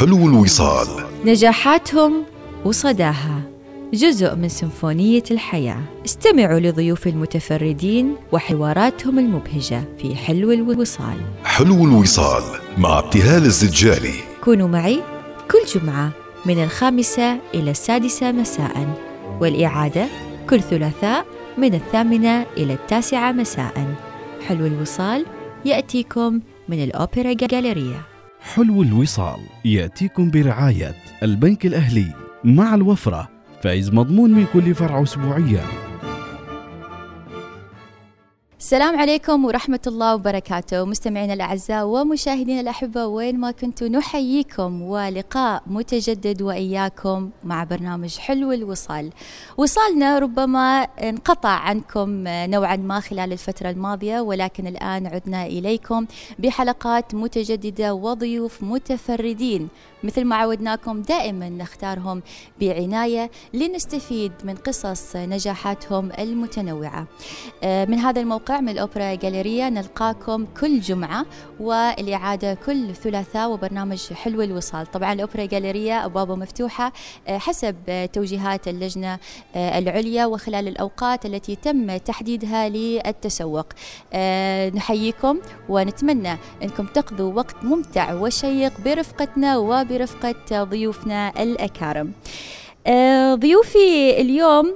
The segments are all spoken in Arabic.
حلو الوصال. نجاحاتهم وصداها. جزء من سيمفونية الحياة. استمعوا لضيوف المتفردين وحواراتهم المبهجة في حلو الوصال. حلو الوصال مع ابتهال الزجالي. كونوا معي كل جمعة من الخامسة إلى السادسة مساء والإعادة كل ثلاثاء من الثامنة إلى التاسعة مساء. حلو الوصال يأتيكم من الأوبرا جاليريا. حلو الوصال يأتيكم برعاية البنك الأهلي مع الوفرة فايز مضمون من كل فرع أسبوعيا. السلام عليكم ورحمة الله وبركاته. مستمعينا الأعزاء ومشاهدينا الأحبة وين ما كنتوا نحييكم ولقاء متجدد وإياكم مع برنامج حلو الوصال. وصالنا ربما انقطع عنكم نوعا ما خلال الفترة الماضية ولكن الآن عدنا إليكم بحلقات متجددة وضيوف متفردين مثل ما عودناكم دائما نختارهم بعناية لنستفيد من قصص نجاحاتهم المتنوعة. آه، من هذا الموقع من الأوبرا جاليريا نلقاكم كل جمعة والإعادة كل ثلاثاء وبرنامج حلو الوصال. طبعا الأوبرا جاليريا أبوابه مفتوحة آه، حسب آه، توجيهات اللجنة العليا وخلال الأوقات التي تم تحديدها للتسوق. نحييكم ونتمنى أنكم تقضوا وقت ممتع وشيق برفقتنا وب برفقة ضيوفنا الأكارم. آه، ضيوفي اليوم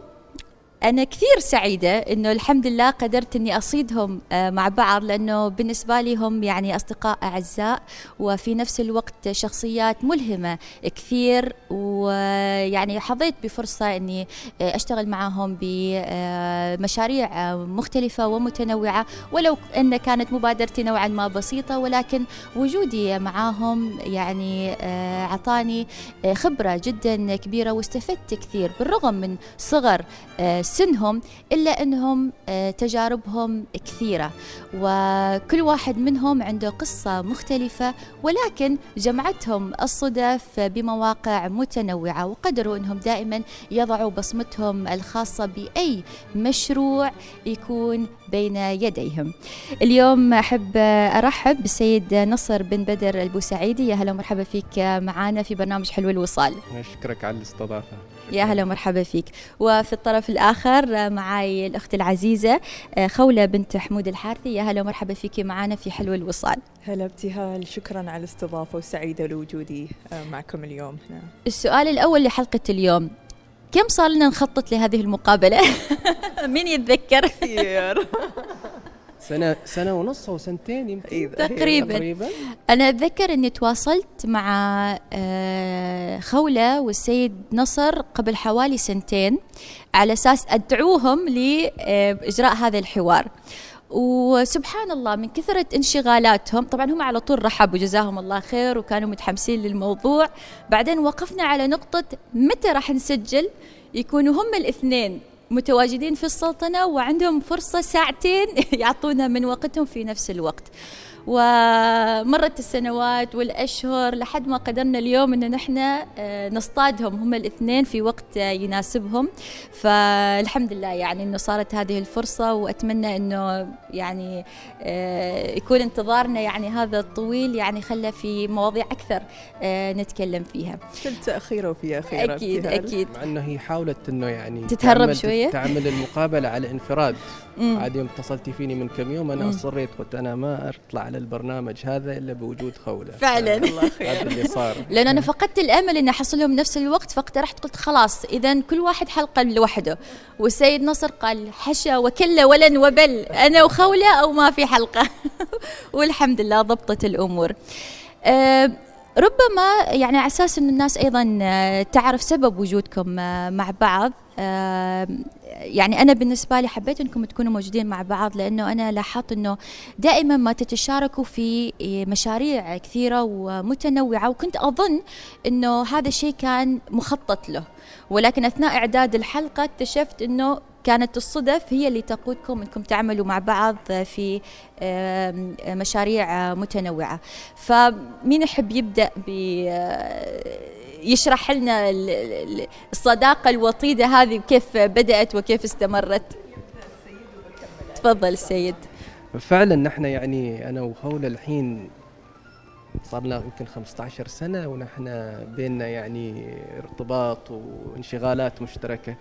أنا كثير سعيدة إنه الحمد لله قدرت إني أصيدهم آه، مع بعض لأنه بالنسبة لي هم يعني أصدقاء أعزاء وفي نفس الوقت شخصيات ملهمة كثير ويعني حظيت بفرصة إني آه، أشتغل معهم بمشاريع آه، مختلفة ومتنوعة. ولو أن كانت مبادرتي نوعا ما بسيطة ولكن وجودي معاهم يعني أعطاني خبرة جدا كبيرة واستفدت كثير بالرغم من صغر سنهم إلا أنهم آه، تجاربهم كثيرة. وكل واحد منهم عنده قصة مختلفة ولكن جمعتهم الصدف بمواقع متنوعة وقدروا أنهم دائما يضعوا بصمتهم الخاصة بأي مشروع يكون بين يديهم. اليوم أحب أرحب بالسيد نصر بن بدر البوسعيدي. يا هلا ومرحبا فيك معنا في برنامج حلو الوصال. أشكرك على الاستضافة. يا هلا ومرحبا فيك وفي الطرف الآخر معي الأخت العزيزة خولة بنت حمود الحارثي يا هلا ومرحبا فيك معنا في حلو الوصال هلا ابتهال شكرا على الاستضافة وسعيدة لوجودي معكم اليوم هنا. السؤال الأول لحلقة اليوم كم صار لنا نخطط لهذه المقابلة؟ مين يتذكر؟ كثير سنة سنة ونص أو سنتين يمكن. إيه، تقريبا. تقريبا. أنا أتذكر إني تواصلت مع آه، خولة والسيد نصر قبل حوالي سنتين على أساس أدعوهم لإجراء هذا الحوار. وسبحان الله من كثرة انشغالاتهم طبعا هم على طول رحبوا جزاهم الله خير وكانوا متحمسين للموضوع. بعدين وقفنا على نقطة متى راح نسجل؟ يكونوا هم الاثنين. متواجدين في السلطنة وعندهم فرصة ساعتين يعطونا من وقتهم في نفس الوقت. ومرت السنوات والأشهر لحد ما قدرنا اليوم أن نحن آه، نصطادهم. هم الاثنين في وقت يناسبهم. فالحمد لله يعني أنه صارت هذه الفرصة وأتمنى أنه يعني آه، يكون انتظارنا يعني هذا الطويل يعني خلى في مواضيع أكثر آه، نتكلم فيها. كل تأخير وفي أخيرا أكيد أكيد. مع أنه هي حاولت أنه يعني تتهرب شوية. تعمل المقابلة على انفراد. عاد يوم اتصلتي فيني من كم يوم أنا أصريت قلت أنا ما أطلع على البرنامج هذا إلا بوجود خولة. فعلا. هذا اللي صار. لأن أنا فقدت الأمل إني أحصل لهم نفس الوقت فاقترحت قلت خلاص اذا كل واحد حلقة لوحده. والسيد نصر قال حشا وكلا ولن وبل أنا وخولة أو ما في حلقة. والحمد لله ضبطت الأمور. أه ربما يعني على أساس ان الناس أيضا آه، تعرف سبب وجودكم آه، مع بعض يعني أنا بالنسبة لي حبيت أنكم تكونوا موجودين مع بعض لأنه أنا لاحظت أنه دائما ما تتشاركوا في مشاريع كثيرة ومتنوعة وكنت أظن أنه هذا الشيء كان مخطط له. ولكن أثناء إعداد الحلقة اكتشفت أنه كانت الصدف هي اللي تقودكم إنكم تعملوا مع بعض في مشاريع متنوعة. فمين يحب يبدأ ب يشرح لنا الصداقة الوطيدة هذه كيف بدأت وكيف استمرت؟ تفضل السيد فعلا نحن يعني أنا وخولة الحين صار لنا يمكن 15 سنة ونحن بيننا يعني ارتباط وانشغالات مشتركة.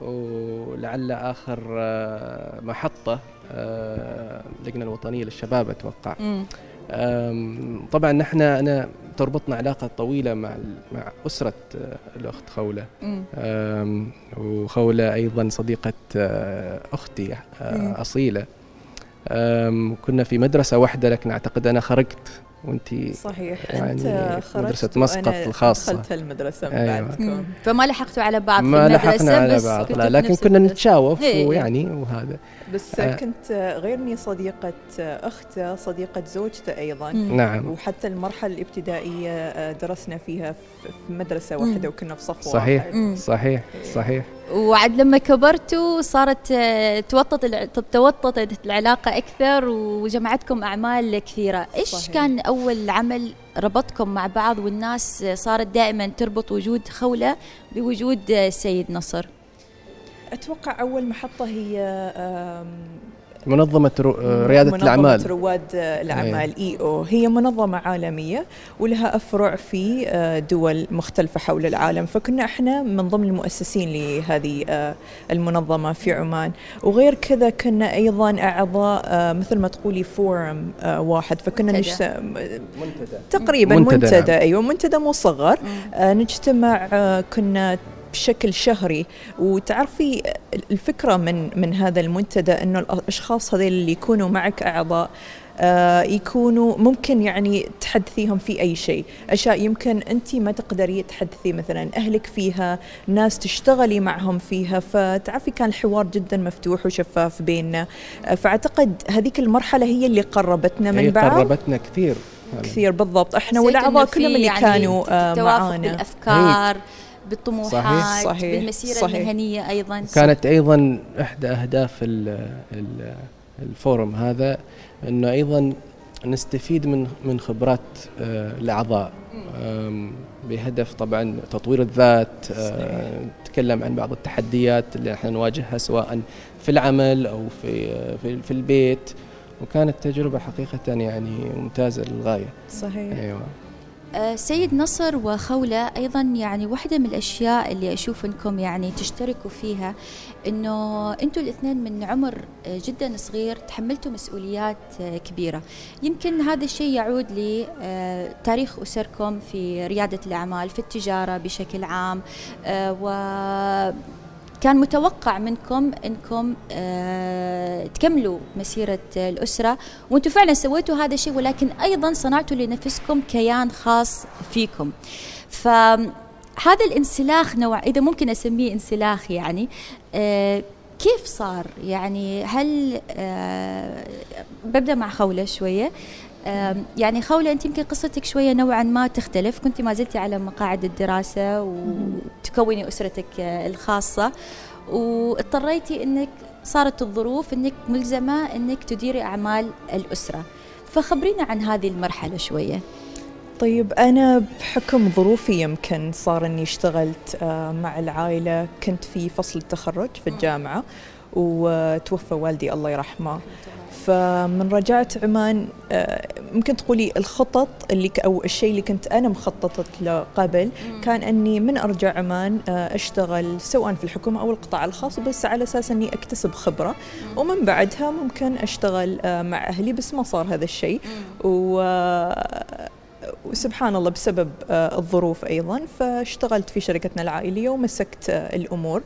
ولعل آخر آه، محطة آه، اللجنة الوطنية للشباب أتوقع. آم، طبعا نحن أنا تربطنا علاقة طويلة مع مع أسرة آه، صديقة آه، أختي آه، مم. أصيلة. آم، كنا في مدرسة واحدة لكن أعتقد أنا خرجت وأنت صحيح يعني انت خرجت مسقط وأنا الخاصة. دخلت المدرسة من أيوة. بعدكم. فما لحقتوا على بعض في ما المدرسة لحقنا على بس بعض لا لكن كنا. نتشاوف إيه، إيه. ويعني وهذا بس آه. كنت غير اني صديقة أختة صديقة زوجته أيضا مم. نعم وحتى المرحلة الابتدائية آه، درسنا فيها في مدرسة. واحدة وكنا في صف صحيح واحد مم. صحيح صحيح وعد لما كبرتوا صارت آه، توطت الع- توطدت العلاقة أكثر وجمعتكم أعمال كثيرة إيش صحيح. كان أول عمل ربطكم مع بعض والناس آه، صارت دائما تربط وجود خولة بوجود آه، سيد نصر أتوقع أول محطة هي منظمة رو- ريادة منظمة الأعمال. رواد الأعمال EO. هي منظمة عالمية ولها أفرع في آه، دول مختلفة حول العالم. فكنا إحنا من ضمن المؤسسين لهذه آه، المنظمة في عمان. وغير كذا كنا أيضا أعضاء آه، مثل ما تقولي forum آه، واحد. فكنا منتدى. نجت... منتدى. تقريبا منتدى، منتدى, نعم. أيوة منتدى مو صغر آه، نجتمع آه، كنا بشكل شهري. وتعرفي الفكرة من من هذا المنتدى إنه الأشخاص هذول اللي يكونوا معك أعضاء آه، يكونوا ممكن يعني تحدثيهم في أي شيء، أشياء يمكن انت ما تقدري تحدثي مثلا أهلك فيها، ناس تشتغلي معهم فيها، فتعرفي كان الحوار جدا مفتوح وشفاف بيننا، آه، فأعتقد هذيك المرحلة هي اللي قربتنا هي من بعض. قربتنا كثير. كثير بالضبط، إحنا والأعضاء كلهم اللي يعني كانوا آه، معانا. بالأفكار بالطموحات صحيح. صحيح. بالمسيرة صحيح. المهنية أيضا كانت أيضا إحدى أهداف ال ال الفورم هذا أنه أيضا نستفيد من من خبرات آه، الأعضاء آم، بهدف طبعا تطوير الذات آه، نتكلم عن بعض التحديات اللي إحنا نواجهها سواء في العمل أو في في, في البيت وكانت تجربة حقيقة يعني ممتازة للغاية صحيح أيوة آه، سيد نصر وخولة أيضا يعني واحدة من الأشياء اللي أشوف أنكم يعني تشتركوا فيها أنه أنتوا الاثنين من عمر آه، جدا صغير تحملتوا مسؤوليات آه، كبيرة. يمكن هذا الشيء يعود لتاريخ أسركم في ريادة الأعمال في التجارة بشكل عام آه، و كان متوقع منكم إنكم آه تكملوا مسيرة الأسرة وأنتم فعلا سويتوا هذا الشيء ولكن أيضا صنعتوا لنفسكم كيان خاص فيكم. فهذا الانسلاخ نوع إذا ممكن أسميه انسلاخ يعني آه كيف صار؟ يعني هل آه ببدأ مع خولة شوية يعني خولة أنت يمكن قصتك شوية نوعا ما تختلف. كنت ما زلتي على مقاعد الدراسة وتكوني أسرتك آه، الخاصة. واضطريتي أنك صارت الظروف أنك ملزمة أنك تديري أعمال الأسرة. فخبرينا عن هذه المرحلة شوية. طيب أنا بحكم ظروفي يمكن صار إني اشتغلت آه، مع العائلة. كنت في فصل التخرج في الجامعة. وتوفى والدي الله يرحمه. فمن رجعت عمان آه، ممكن تقولي الخطط اللي ك- أو الشيء اللي كنت أنا مخططت له قبل كان أني من أرجع عمان آه، أشتغل سواء في الحكومة أو القطاع الخاص بس على أساس أني أكتسب خبرة. ومن بعدها ممكن أشتغل آه، مع أهلي بس ما صار هذا الشيء. و وسبحان الله بسبب الظروف أيضا فاشتغلت في شركتنا العائلية ومسكت الأمور.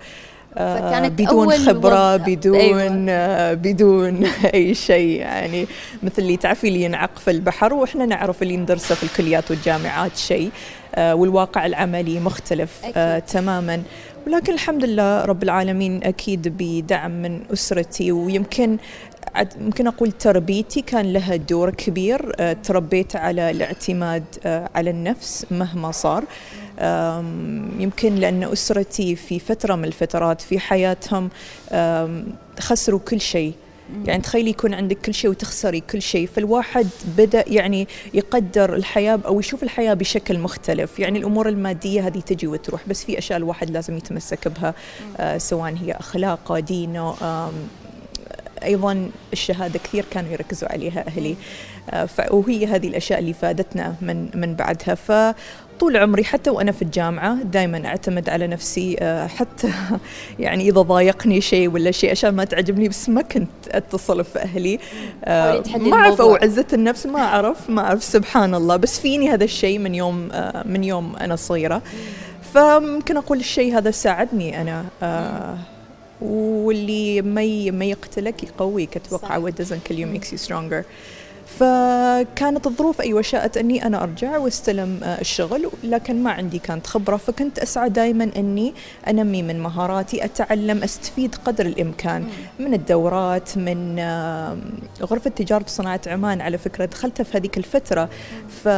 فكانت بدون أول خبرة وظ- بدون أيوة. آه، بدون أي شيء يعني مثل اللي تعرفي اللي ينعق في البحر وإحنا نعرف اللي ندرسه في الكليات والجامعات شيء آه، والواقع العملي مختلف آه، أكيد. تماما ولكن الحمد لله رب العالمين أكيد بدعم من أسرتي ويمكن ممكن أقول تربيتي كان لها دور كبير آه، تربيت على الاعتماد آه، على النفس مهما صار يمكن لأن أسرتي في فترة من الفترات في حياتهم خسروا كل شيء. يعني تخيلي يكون عندك كل شيء وتخسري كل شيء. فالواحد بدأ يعني يقدر الحياة أو يشوف الحياة بشكل مختلف. يعني الأمور المادية هذه تجي وتروح بس في أشياء الواحد لازم يتمسك بها آه سواء هي أخلاقه دينه آم أيضا الشهادة كثير كانوا يركزوا عليها أهلي. آه، وهي هذه الأشياء اللي فادتنا من من بعدها. ف طول عمري حتى وأنا في الجامعة دائما أعتمد على نفسي آه، حتى يعني إذا ضايقني شيء ولا شيء عشان ما تعجبني بس ما كنت أتصل في أهلي. آه، ما أعرف أو عزة النفس ما أعرف ما أعرف سبحان الله. بس فيني هذا الشيء من يوم من يوم أنا صغيرة. فممكن أقول الشيء هذا ساعدني أنا واللي ما ما يقتلك يقويك أتوقع. what doesn't kill you makes you stronger. فكانت الظروف أيوة شاءت أني أنا أرجع واستلم آه، الشغل لكن ما عندي كانت خبرة فكنت أسعى دائما أني أنمي من مهاراتي أتعلم أستفيد قدر الإمكان من الدورات من غرفة تجارة وصناعة عمان على فكرة. دخلتها في هذيك الفترة. ف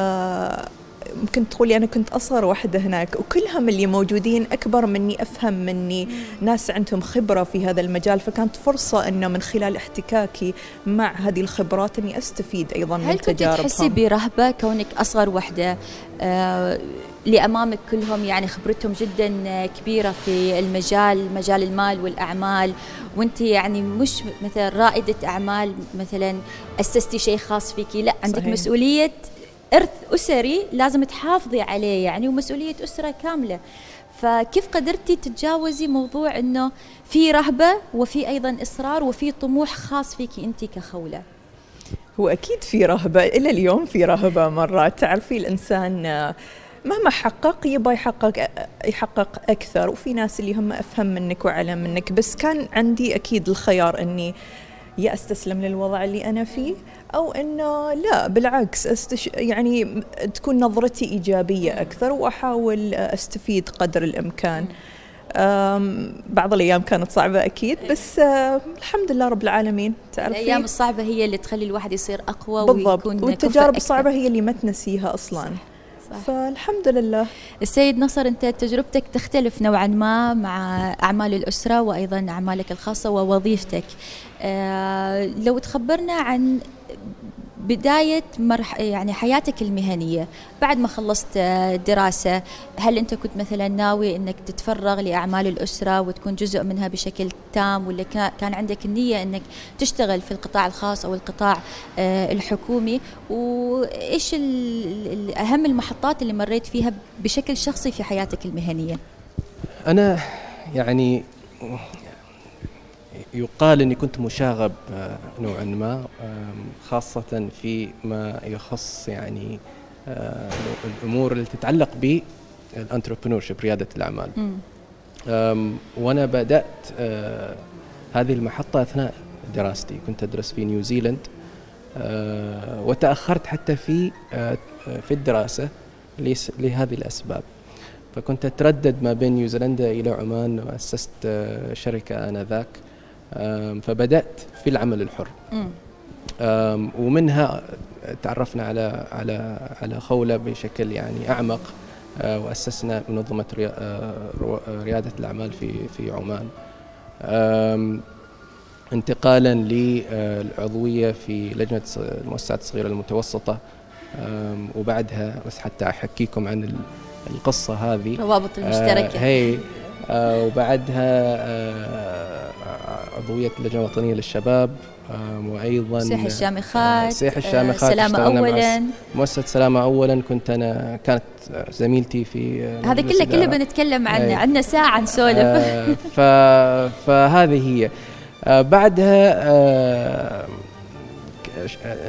ممكن تقولي أنا كنت أصغر واحدة هناك وكلهم اللي موجودين أكبر مني أفهم مني ناس عندهم خبرة في هذا المجال فكانت فرصة أنه من خلال احتكاكي مع هذه الخبرات أني أستفيد أيضا من تجاربهم هل كنت تحسي برهبة كونك أصغر واحدة آه اللي امامك كلهم يعني خبرتهم جدا كبيرة في المجال مجال المال والأعمال وأنت يعني مش مثلا رائدة أعمال مثلا أسستي شيء خاص فيكي لا عندك صحيح. مسؤولية إرث أسري لازم تحافظي عليه يعني ومسؤولية أسرة كاملة. فكيف قدرتي تتجاوزي موضوع أنه في رهبة وفي أيضا إصرار وفي طموح خاص فيكي أنت كخولة؟ هو أكيد في رهبة. إلى اليوم في رهبة مرات. تعرفي الإنسان مهما حقق يبغى يحقق يحقق أكثر. وفي ناس اللي هم أفهم منك وأعلم منك. بس كان عندي أكيد الخيار إني يا أستسلم للوضع اللي أنا فيه أو انه لا بالعكس استش يعني تكون نظرتي إيجابية أكثر وأحاول أستفيد قدر الإمكان. بعض الأيام كانت صعبة أكيد بس الحمد لله رب العالمين. تعرفي؟ الأيام الصعبة هي اللي تخلي الواحد يصير أقوى بالضبط. ويكون والتجارب الصعبة هي اللي ما تنسيها أصلا. صح. فالحمد لله. السيد نصر انت تجربتك تختلف نوعا ما مع أعمال الأسرة وأيضا أعمالك الخاصة ووظيفتك. أه لو تخبرنا عن بداية مرح يعني حياتك المهنية بعد ما خلصت آه، دراسة هل أنت كنت مثلا ناوي أنك تتفرغ لأعمال الأسرة وتكون جزء منها بشكل تام ولا كان عندك النية أنك تشتغل في القطاع الخاص أو القطاع آه، الحكومي؟ وإيش أهم المحطات اللي مريت فيها بشكل شخصي في حياتك المهنية؟ أنا يعني يقال إني كنت مشاغب آه، نوعا ما خاصة في ما يخص يعني آه، الأمور اللي تتعلق بالانتربرنور ريادة الأعمال. وأنا بدأت آه، هذه المحطة أثناء دراستي. كنت أدرس في نيوزيلند وتأخرت حتى في في الدراسة لهذه الأسباب. فكنت أتردد ما بين نيوزيلندا إلى عمان وأسست شركة آنذاك. فبدأت في العمل الحر. ومنها تعرفنا على على على خولة بشكل يعني أعمق آه، وأسسنا منظمة آه، ريادة الأعمال في في عمان. انتقالا للعضويه في لجنة المؤسسات الصغيرة المتوسطة. وبعدها بس حتى أحكيكم عن القصة هذه. الروابط المشتركة. آه، هي وبعدها عضوية اللجنة الوطنية للشباب وأيضا سيح الشامخات سيح الشامخات سلامة اولا. مؤسسة سلامة اولا. كنت أنا كانت زميلتي في هذا كله كله بنتكلم عنه عندنا ساعة نسولف آه ف... فهذه هي. آه بعدها آه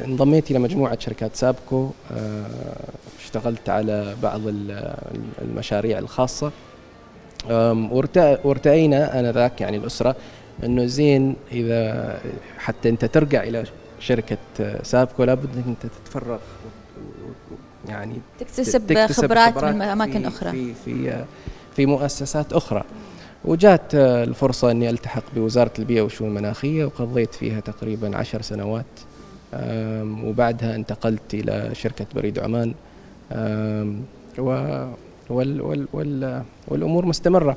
انضميت إلى مجموعة شركات سابكو. آه اشتغلت على بعض المشاريع الخاصة. وارتأينا آنذاك يعني الأسرة إنه زين إذا حتى أنت ترجع إلى شركة سابكو لابد إنك أنت تتفرغ يعني تكتسب, تكتسب خبرات, خبرات من أماكن أخرى. في في في مؤسسات أخرى. وجات الفرصة أني ألتحق بوزارة البيئة والشؤون المناخية وقضيت فيها تقريبا عشر سنوات. وبعدها انتقلت إلى شركة بريد عمان. وال وال وال والأمور مستمرة.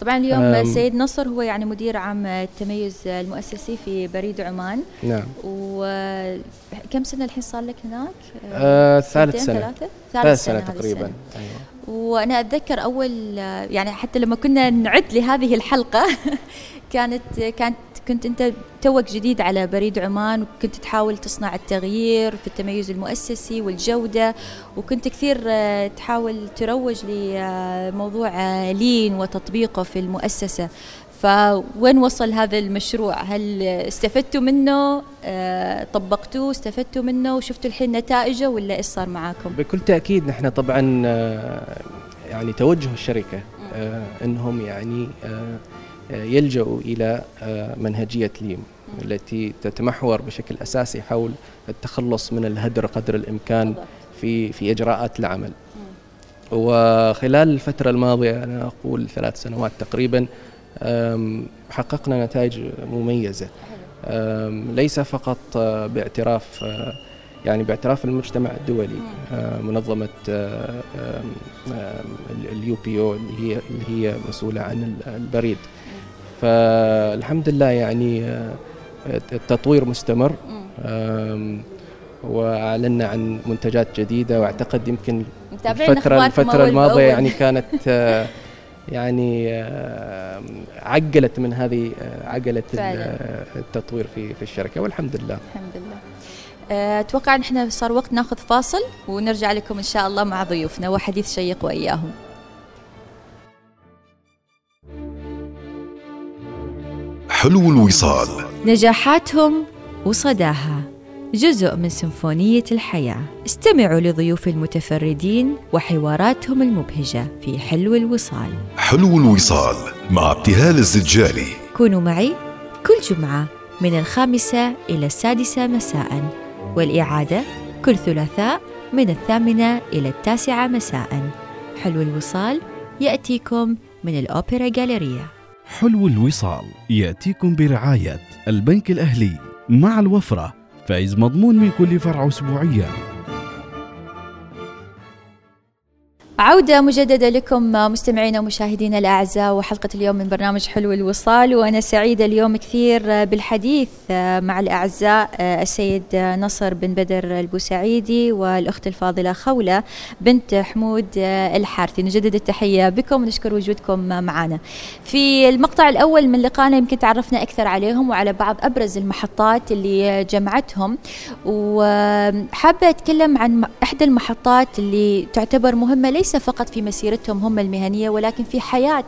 طبعا اليوم السيد نصر هو يعني مدير عام التميز المؤسسي في بريد عمان نعم وكم سنة الحين صار لك هناك؟ آه ثالث سنة؟ ثالث سنة, سنة تقريبا أيوة. وأنا أتذكر أول يعني حتى لما كنا نعد لهذه الحلقة كانت كانت كنت أنت توك جديد على بريد عمان وكنت تحاول تصنع التغيير في التميز المؤسسي والجودة وكنت كثير تحاول تروج لموضوع لين وتطبيقه في المؤسسة. فوين وصل هذا المشروع؟ هل استفدتوا منه؟ آه، طبقتوه؟ استفدتوا منه؟ وشفتوا الحين نتائجه؟ ولا إيش صار معاكم؟ بكل تأكيد نحن طبعا يعني توجه الشركة إنهم يعني يلجأوا إلى آه، منهجية ليم التي تتمحور بشكل أساسي حول التخلص من الهدر قدر الإمكان في في إجراءات العمل. وخلال الفترة الماضية أنا أقول ثلاث سنوات تقريبا حققنا نتائج مميزة. ليس فقط آه، باعتراف آه، يعني باعتراف المجتمع الدولي. منظمة اليو بي أو اللي هي اللي هي مسؤولة عن البريد. فالحمد لله يعني آه، التطوير مستمر. وأعلنا عن منتجات جديدة وأعتقد يمكن الفترة الفترة الماضية يعني كانت آه، يعني آه، عقلت من هذه عقلت التطوير في في الشركة والحمد لله. الحمد لله. أتوقع ان إحنا صار وقت ناخذ فاصل ونرجع لكم إن شاء الله مع ضيوفنا وحديث شيق وإياهم. حلو الوصال. نجاحاتهم وصداها. جزء من سيمفونية الحياة. استمعوا لضيوف المتفردين وحواراتهم المبهجة في حلو الوصال. حلو الوصال مع ابتهال الزجالي. كونوا معي كل جمعة من الخامسة إلى السادسة مساء والإعادة كل ثلاثاء من الثامنة إلى التاسعة مساء. حلو الوصال يأتيكم من الأوبرا جاليريا حلو الوصال يأتيكم برعاية البنك الأهلي مع الوفرة. فايز مضمون من كل فرع أسبوعيا. عودة مجددة لكم مستمعينا ومشاهدينا الأعزاء وحلقة اليوم من برنامج حلو الوصال وأنا سعيدة اليوم كثير بالحديث مع الأعزاء السيد نصر بن بدر البوسعيدي والأخت الفاضلة خولة بنت حمود الحارثي. نجدد التحية بكم ونشكر وجودكم معنا. في المقطع الأول من لقائنا يمكن تعرفنا أكثر عليهم وعلى بعض أبرز المحطات اللي جمعتهم وحابة أتكلم عن إحدى المحطات اللي تعتبر مهمة ليس ليس فقط في مسيرتهم هم المهنية ولكن في حياة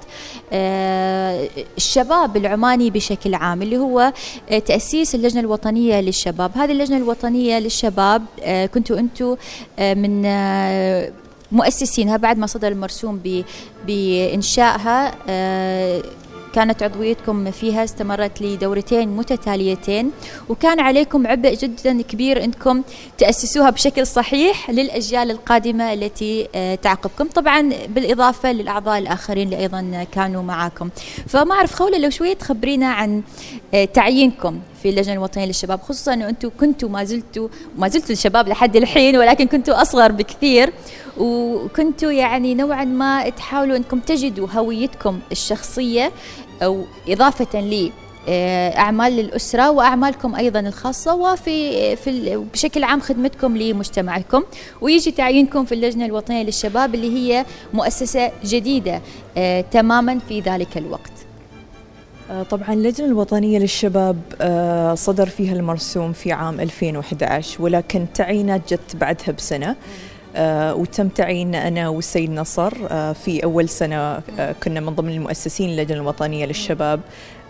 آه، الشباب العماني بشكل عام اللي هو آه، تأسيس اللجنة الوطنية للشباب، هذه اللجنة الوطنية للشباب آه، كنتوا أنتم من مؤسسينها بعد ما صدر المرسوم بإنشائها كانت عضويتكم فيها استمرت لدورتين متتاليتين وكان عليكم عبء جدا كبير إنكم تأسسوها بشكل صحيح للأجيال القادمة التي آه، تعقبكم طبعا بالإضافة للأعضاء الآخرين اللي أيضا كانوا معاكم. فما أعرف خولة لو شوية تخبرينا عن آه، تعيينكم في اللجنة الوطنية للشباب خصوصا أنه أنتم كنتوا ما زلتوا ما زلتوا الشباب لحد الحين ولكن كنتوا أصغر بكثير وكنتوا يعني نوعا ما تحاولوا أنكم تجدوا هويتكم الشخصية. أو إضافة لي آه، أعمال للأسرة وأعمالكم أيضا الخاصة وفي في بشكل عام خدمتكم لمجتمعكم. ويجي تعيينكم في اللجنة الوطنية للشباب اللي هي مؤسسة جديدة آه، تماما في ذلك الوقت. آه، طبعا اللجنة الوطنية للشباب صدر فيها المرسوم في عام 2011 ولكن تعيينات جت بعدها بسنة. وتم تعيين أنا والسيد نصر آه في أول سنة آه كنا من ضمن المؤسسين اللجنة الوطنية للشباب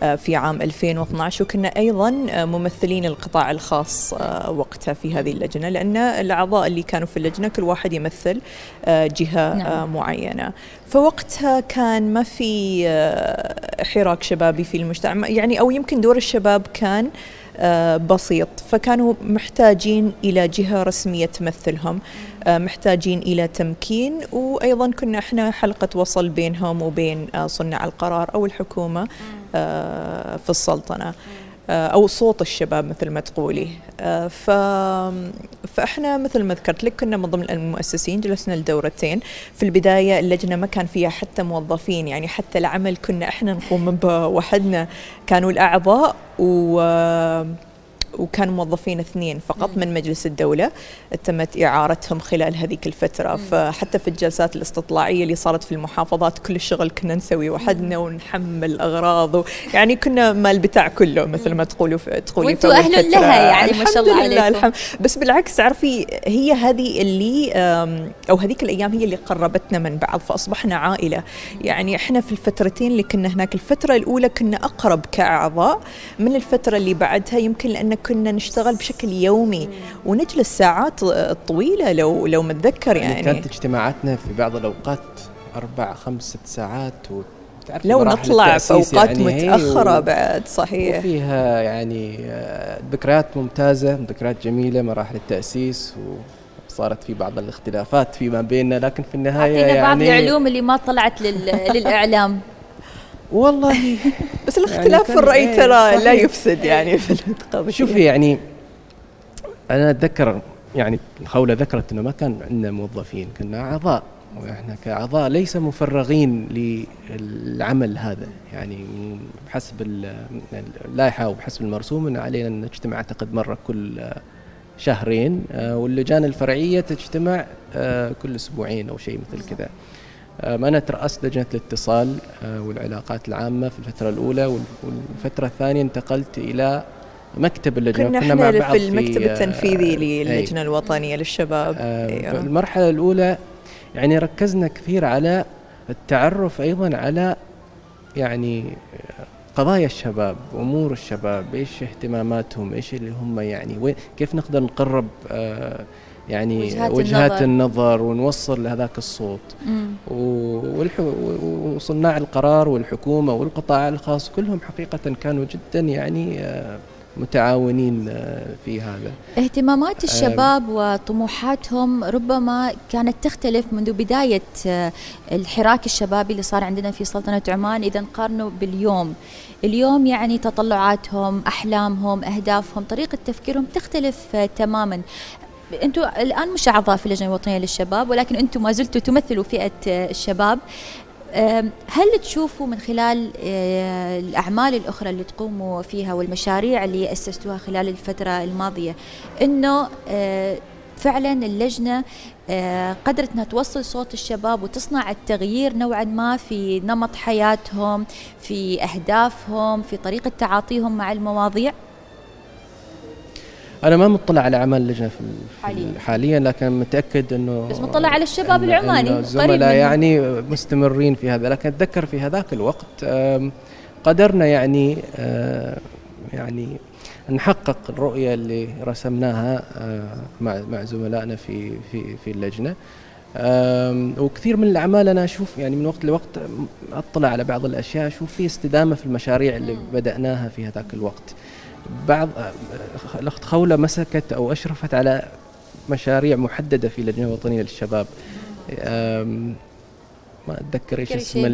آه في عام 2012 وكنا أيضا آه ممثلين القطاع الخاص آه وقتها في هذه اللجنة لأن الأعضاء اللي كانوا في اللجنة كل واحد يمثل آه جهة آه نعم. معينة فوقتها كان ما في آه حراك شبابي في المجتمع يعني أو يمكن دور الشباب كان آه بسيط فكانوا محتاجين إلى جهة رسمية تمثلهم آه، محتاجين إلى تمكين. وأيضا كنا إحنا حلقة وصل بينهم وبين آه، صناع القرار أو الحكومة آه، في السلطنة أو صوت الشباب مثل ما تقولي. ف فإحنا مثل ما ذكرت لك كنا من ضمن المؤسسين جلسنا لدورتين. في البداية اللجنة ما كان فيها حتى موظفين يعني حتى العمل كنا إحنا نقوم به. وحدنا كانوا الأعضاء و وكان موظفين اثنين فقط من مجلس الدولة تمت إعارتهم خلال هذيك الفترة. فحتى في الجلسات الاستطلاعية اللي صارت في المحافظات كل الشغل كنا نسوي وحدنا ونحمل أغراض و... يعني كنا مال بتاع كله مثل ما تقولوا تقولي وانتوا أهل لها يعني ما شاء الله عليكم. الحمد بس بالعكس تعرفي هي هذه اللي أو هذيك الأيام هي اللي قربتنا من بعض فأصبحنا عائلة. يعني إحنا في الفترتين اللي كنا هناك الفترة الأولى كنا أقرب كأعضاء من الفترة اللي بعدها يمكن لأن كنا نشتغل بشكل يومي ونجلس ساعات طويلة لو لو متذكر يعني, يعني. كانت اجتماعاتنا في بعض الأوقات أربع خمس ست ساعات و لو نطلع في أوقات يعني متأخرة و... بعد صحيح. وفيها يعني ذكريات ممتازة ذكريات جميلة مراحل التأسيس و صارت في بعض الاختلافات فيما بيننا لكن في النهاية يعني بعض العلوم اللي ما طلعت لل... للإعلام. والله. بس الاختلاف يعني في الرأي إيه، ترى لا يفسد يعني في الانتخاب شوفي يعني أنا أتذكر يعني خوله ذكرت إنه ما كان عندنا موظفين كنا أعضاء وإحنا كأعضاء ليس مفرغين للعمل هذا. يعني بحسب اللائحة وبحسب المرسوم إن علينا أن نجتمع أعتقد مرة كل شهرين آه، واللجان الفرعية تجتمع آه، كل أسبوعين أو شيء مثل كذا. أنا ترأست لجنة الاتصال آه، والعلاقات العامة في الفترة الأولى والفترة الثانية انتقلت إلى مكتب اللجنة. كنا, كنا مع بعض في المكتب في التنفيذي للجنة أي الوطنية للشباب. أيوه. المرحلة الأولى يعني ركزنا كثير على التعرف أيضا على يعني قضايا الشباب أمور الشباب إيش اهتماماتهم إيش اللي هم يعني وين كيف نقدر نقرب آه يعني وجهات, وجهات النظر. النظر ونوصل لهذاك الصوت. وصناع القرار والحكومة والقطاع الخاص كلهم حقيقة كانوا جدا يعني آه، متعاونين آه، في هذا. اهتمامات الشباب وطموحاتهم ربما كانت تختلف منذ بداية آه، الحراك الشبابي اللي صار عندنا في سلطنة عمان إذا نقارنه باليوم. اليوم يعني تطلعاتهم أحلامهم أهدافهم طريقة تفكيرهم تختلف تماما. أنتم الان مش اعضاء في اللجنه الوطنيه للشباب ولكن أنتم ما زلتوا تمثلوا فئة الشباب. هل تشوفوا من خلال آه، الأعمال الأخرى اللي تقوموا فيها والمشاريع اللي أسستوها خلال الفترة الماضية أنه آه، فعلا اللجنة آه، قدرت أنها توصل صوت الشباب وتصنع التغيير نوعا ما في نمط حياتهم في أهدافهم في طريقة تعاطيهم مع المواضيع؟ أنا ما مطلع على أعمال اللجنة في حاليا. حاليا لكن متأكد إنه بس مطلع على الشباب العماني الزملاء يعني مستمرين في هذا. لكن أتذكر في هذاك الوقت قدرنا يعني يعني نحقق الرؤية اللي رسمناها مع مع زملائنا في في في اللجنة. وكثير من الأعمال أنا أشوف يعني من وقت لوقت أطلع على بعض الأشياء أشوف في استدامة في المشاريع اللي بدأناها في هذاك الوقت. بعض الأخت خولة مسكت أو أشرفت على مشاريع محددة في اللجنة الوطنية للشباب. ما أتذكر إيش اسم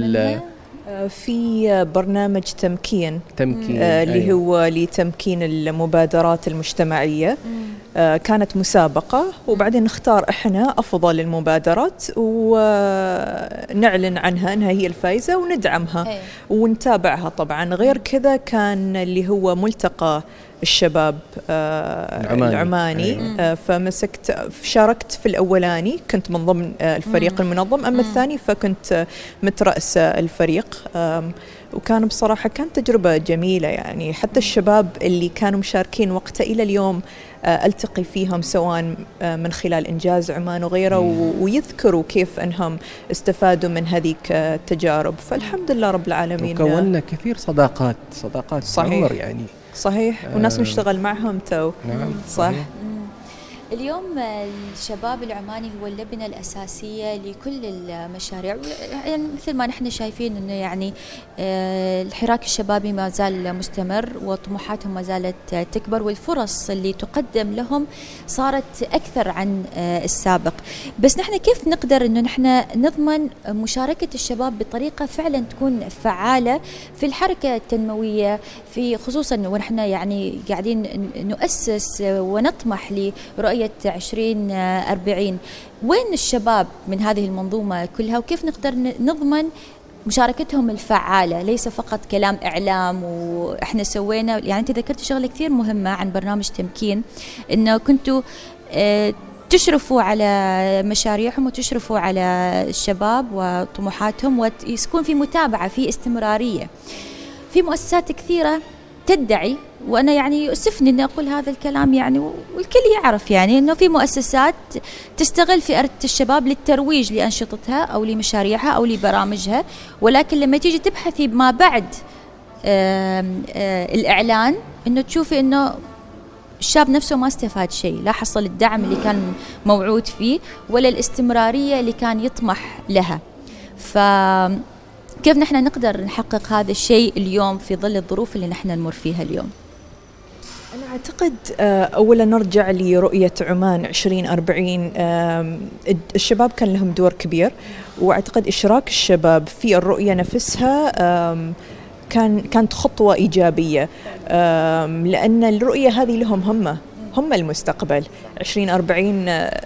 في برنامج تمكين تمكين آه اللي أيوه. هو لتمكين المبادرات المجتمعية آه كانت مسابقة وبعدين نختار إحنا أفضل المبادرات ونعلن عنها إنها هي الفائزة وندعمها أيوه. ونتابعها طبعا غير كذا كان اللي هو ملتقى الشباب آه العماني, العماني. أيوة. آه فمسكت شاركت في الأولاني كنت من ضمن آه الفريق مم. المنظم. أما مم. الثاني فكنت مترأسة الفريق. وكان بصراحة كانت تجربة جميلة يعني. حتى الشباب اللي كانوا مشاركين وقتها إلى اليوم ألتقي فيهم سواء من خلال إنجاز عمان وغيره ويذكروا كيف أنهم استفادوا من هذيك التجارب. فالحمد لله رب العالمين وكونا كثير صداقات صداقات صحيح. عمر يعني. صحيح؟ وناس آه. نشتغل معهم تو. نعم صح. اليوم الشباب العماني هو اللبنة الأساسية لكل المشاريع. يعني مثل ما نحن شايفين أنه يعني آه، الحراك الشبابي ما زال مستمر وطموحاتهم ما زالت تكبر والفرص اللي تقدم لهم صارت أكثر عن آه، السابق. بس نحن كيف نقدر أنه نحن نضمن مشاركة الشباب بطريقة فعلا تكون فعالة في الحركة التنموية في خصوصا ونحن يعني قاعدين نؤسس ونطمح لرؤية رؤية 2040 وين الشباب من هذه المنظومة كلها وكيف نقدر نضمن مشاركتهم الفعالة؟ ليس فقط كلام إعلام وإحنا سوينا يعني أنت ذكرت شغلة كثير مهمة عن برنامج تمكين إنه كنتوا آه، تشرفوا على مشاريعهم وتشرفوا على الشباب وطموحاتهم ويكون في متابعة في استمرارية. في مؤسسات كثيرة تدعي وأنا يعني يؤسفني إني أقول هذا الكلام يعني والكل يعرف يعني إنه في مؤسسات تستغل فئة الشباب للترويج لأنشطتها أو لمشاريعها أو لبرامجها ولكن لما تيجي تبحثي ما بعد آآ آآ الإعلان إنه تشوفي إنه الشاب نفسه ما استفاد شيء لا حصل الدعم اللي كان موعود فيه ولا الاستمرارية اللي كان يطمح لها. ف كيف نحن نقدر نحقق هذا الشيء اليوم في ظل الظروف اللي نحن نمر فيها اليوم؟ أنا أعتقد آه، أولا نرجع لرؤية عمان 2040 آم، الشباب كان لهم دور كبير وأعتقد إشراك الشباب في الرؤية نفسها كان كانت خطوة إيجابية لأن الرؤية هذه لهم هم هم المستقبل. 2040 آه،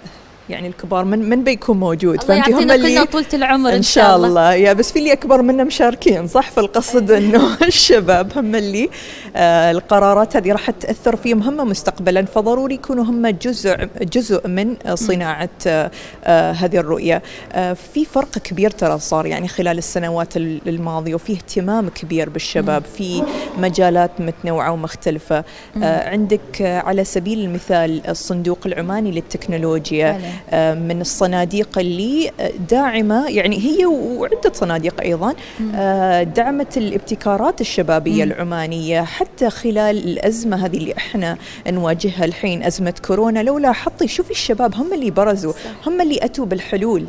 يعني الكبار من من بيكون موجود؟ الله فهمتي؟ هم اللي كلنا طولة العمر إن شاء الله. يا بس في اللي أكبر منا مشاركين صح؟ فالقصد إنه الشباب هم اللي آه القرارات هذه راح تأثر فيهم هم مستقبلا فضروري يكونوا هم جزء جزء من صناعة آه آه هذه الرؤية. آه في فرق كبير ترى صار يعني خلال السنوات ال- الماضية وفي اهتمام كبير بالشباب في مجالات متنوعة ومختلفة. آه عندك على سبيل المثال الصندوق العماني للتكنولوجيا من الصناديق اللي آه، داعمة يعني هي وعدة صناديق أيضا آه، دعمت الابتكارات الشبابية العمانية حتى خلال الأزمة هذه اللي إحنا نواجهها الحين أزمة كورونا لو لاحظتي شوفي الشباب هم اللي برزوا هم اللي أتوا بالحلول.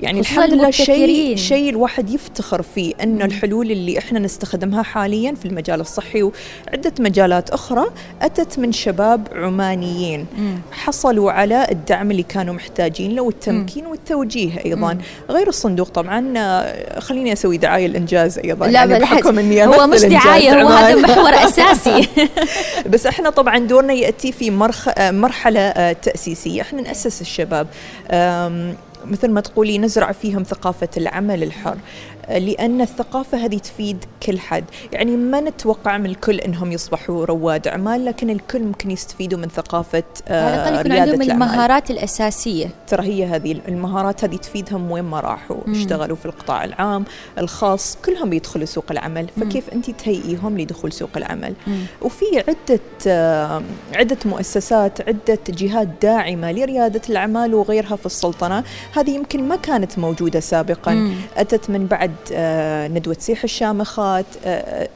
يعني الحمد لله شيء. شيء الواحد يفتخر فيه انه الحلول اللي إحنا نستخدمها حاليا في المجال الصحي وعدة مجالات أخرى أتت من شباب عمانيين. حصلوا على الدعم اللي كانوا محتاجين له والتمكين والتوجيه أيضا. غير الصندوق طبعا آه، خليني أسوي دعاية الإنجاز أيضا. لا يعني بحكم إني هو مش دعاية هو هذا. محور أساسي. بس إحنا طبعا دورنا يأتي في مرخ... آه، مرحلة آه، تأسيسية. إحنا نأسس الشباب. مثل ما تقولي نزرع فيهم ثقافة العمل الحر. لأن الثقافة هذه تفيد كل حد. يعني ما نتوقع من الكل إنهم يصبحوا رواد أعمال لكن الكل ممكن يستفيدوا من ثقافة آه، يكون ريادة عندهم الأعمال. المهارات الأساسية. ترى هي هذه المهارات هذه تفيدهم وين ما راحوا. اشتغلوا في القطاع العام الخاص كلهم بيدخلوا سوق العمل. فكيف أنت تهيئيهم لدخول سوق العمل؟ وفي عدة آه، عدة مؤسسات عدة جهات داعمة لريادة الأعمال وغيرها في السلطنة. هذه يمكن ما كانت موجودة سابقا. مم. أتت من بعد آه، ندوة سيح الشامخات آه،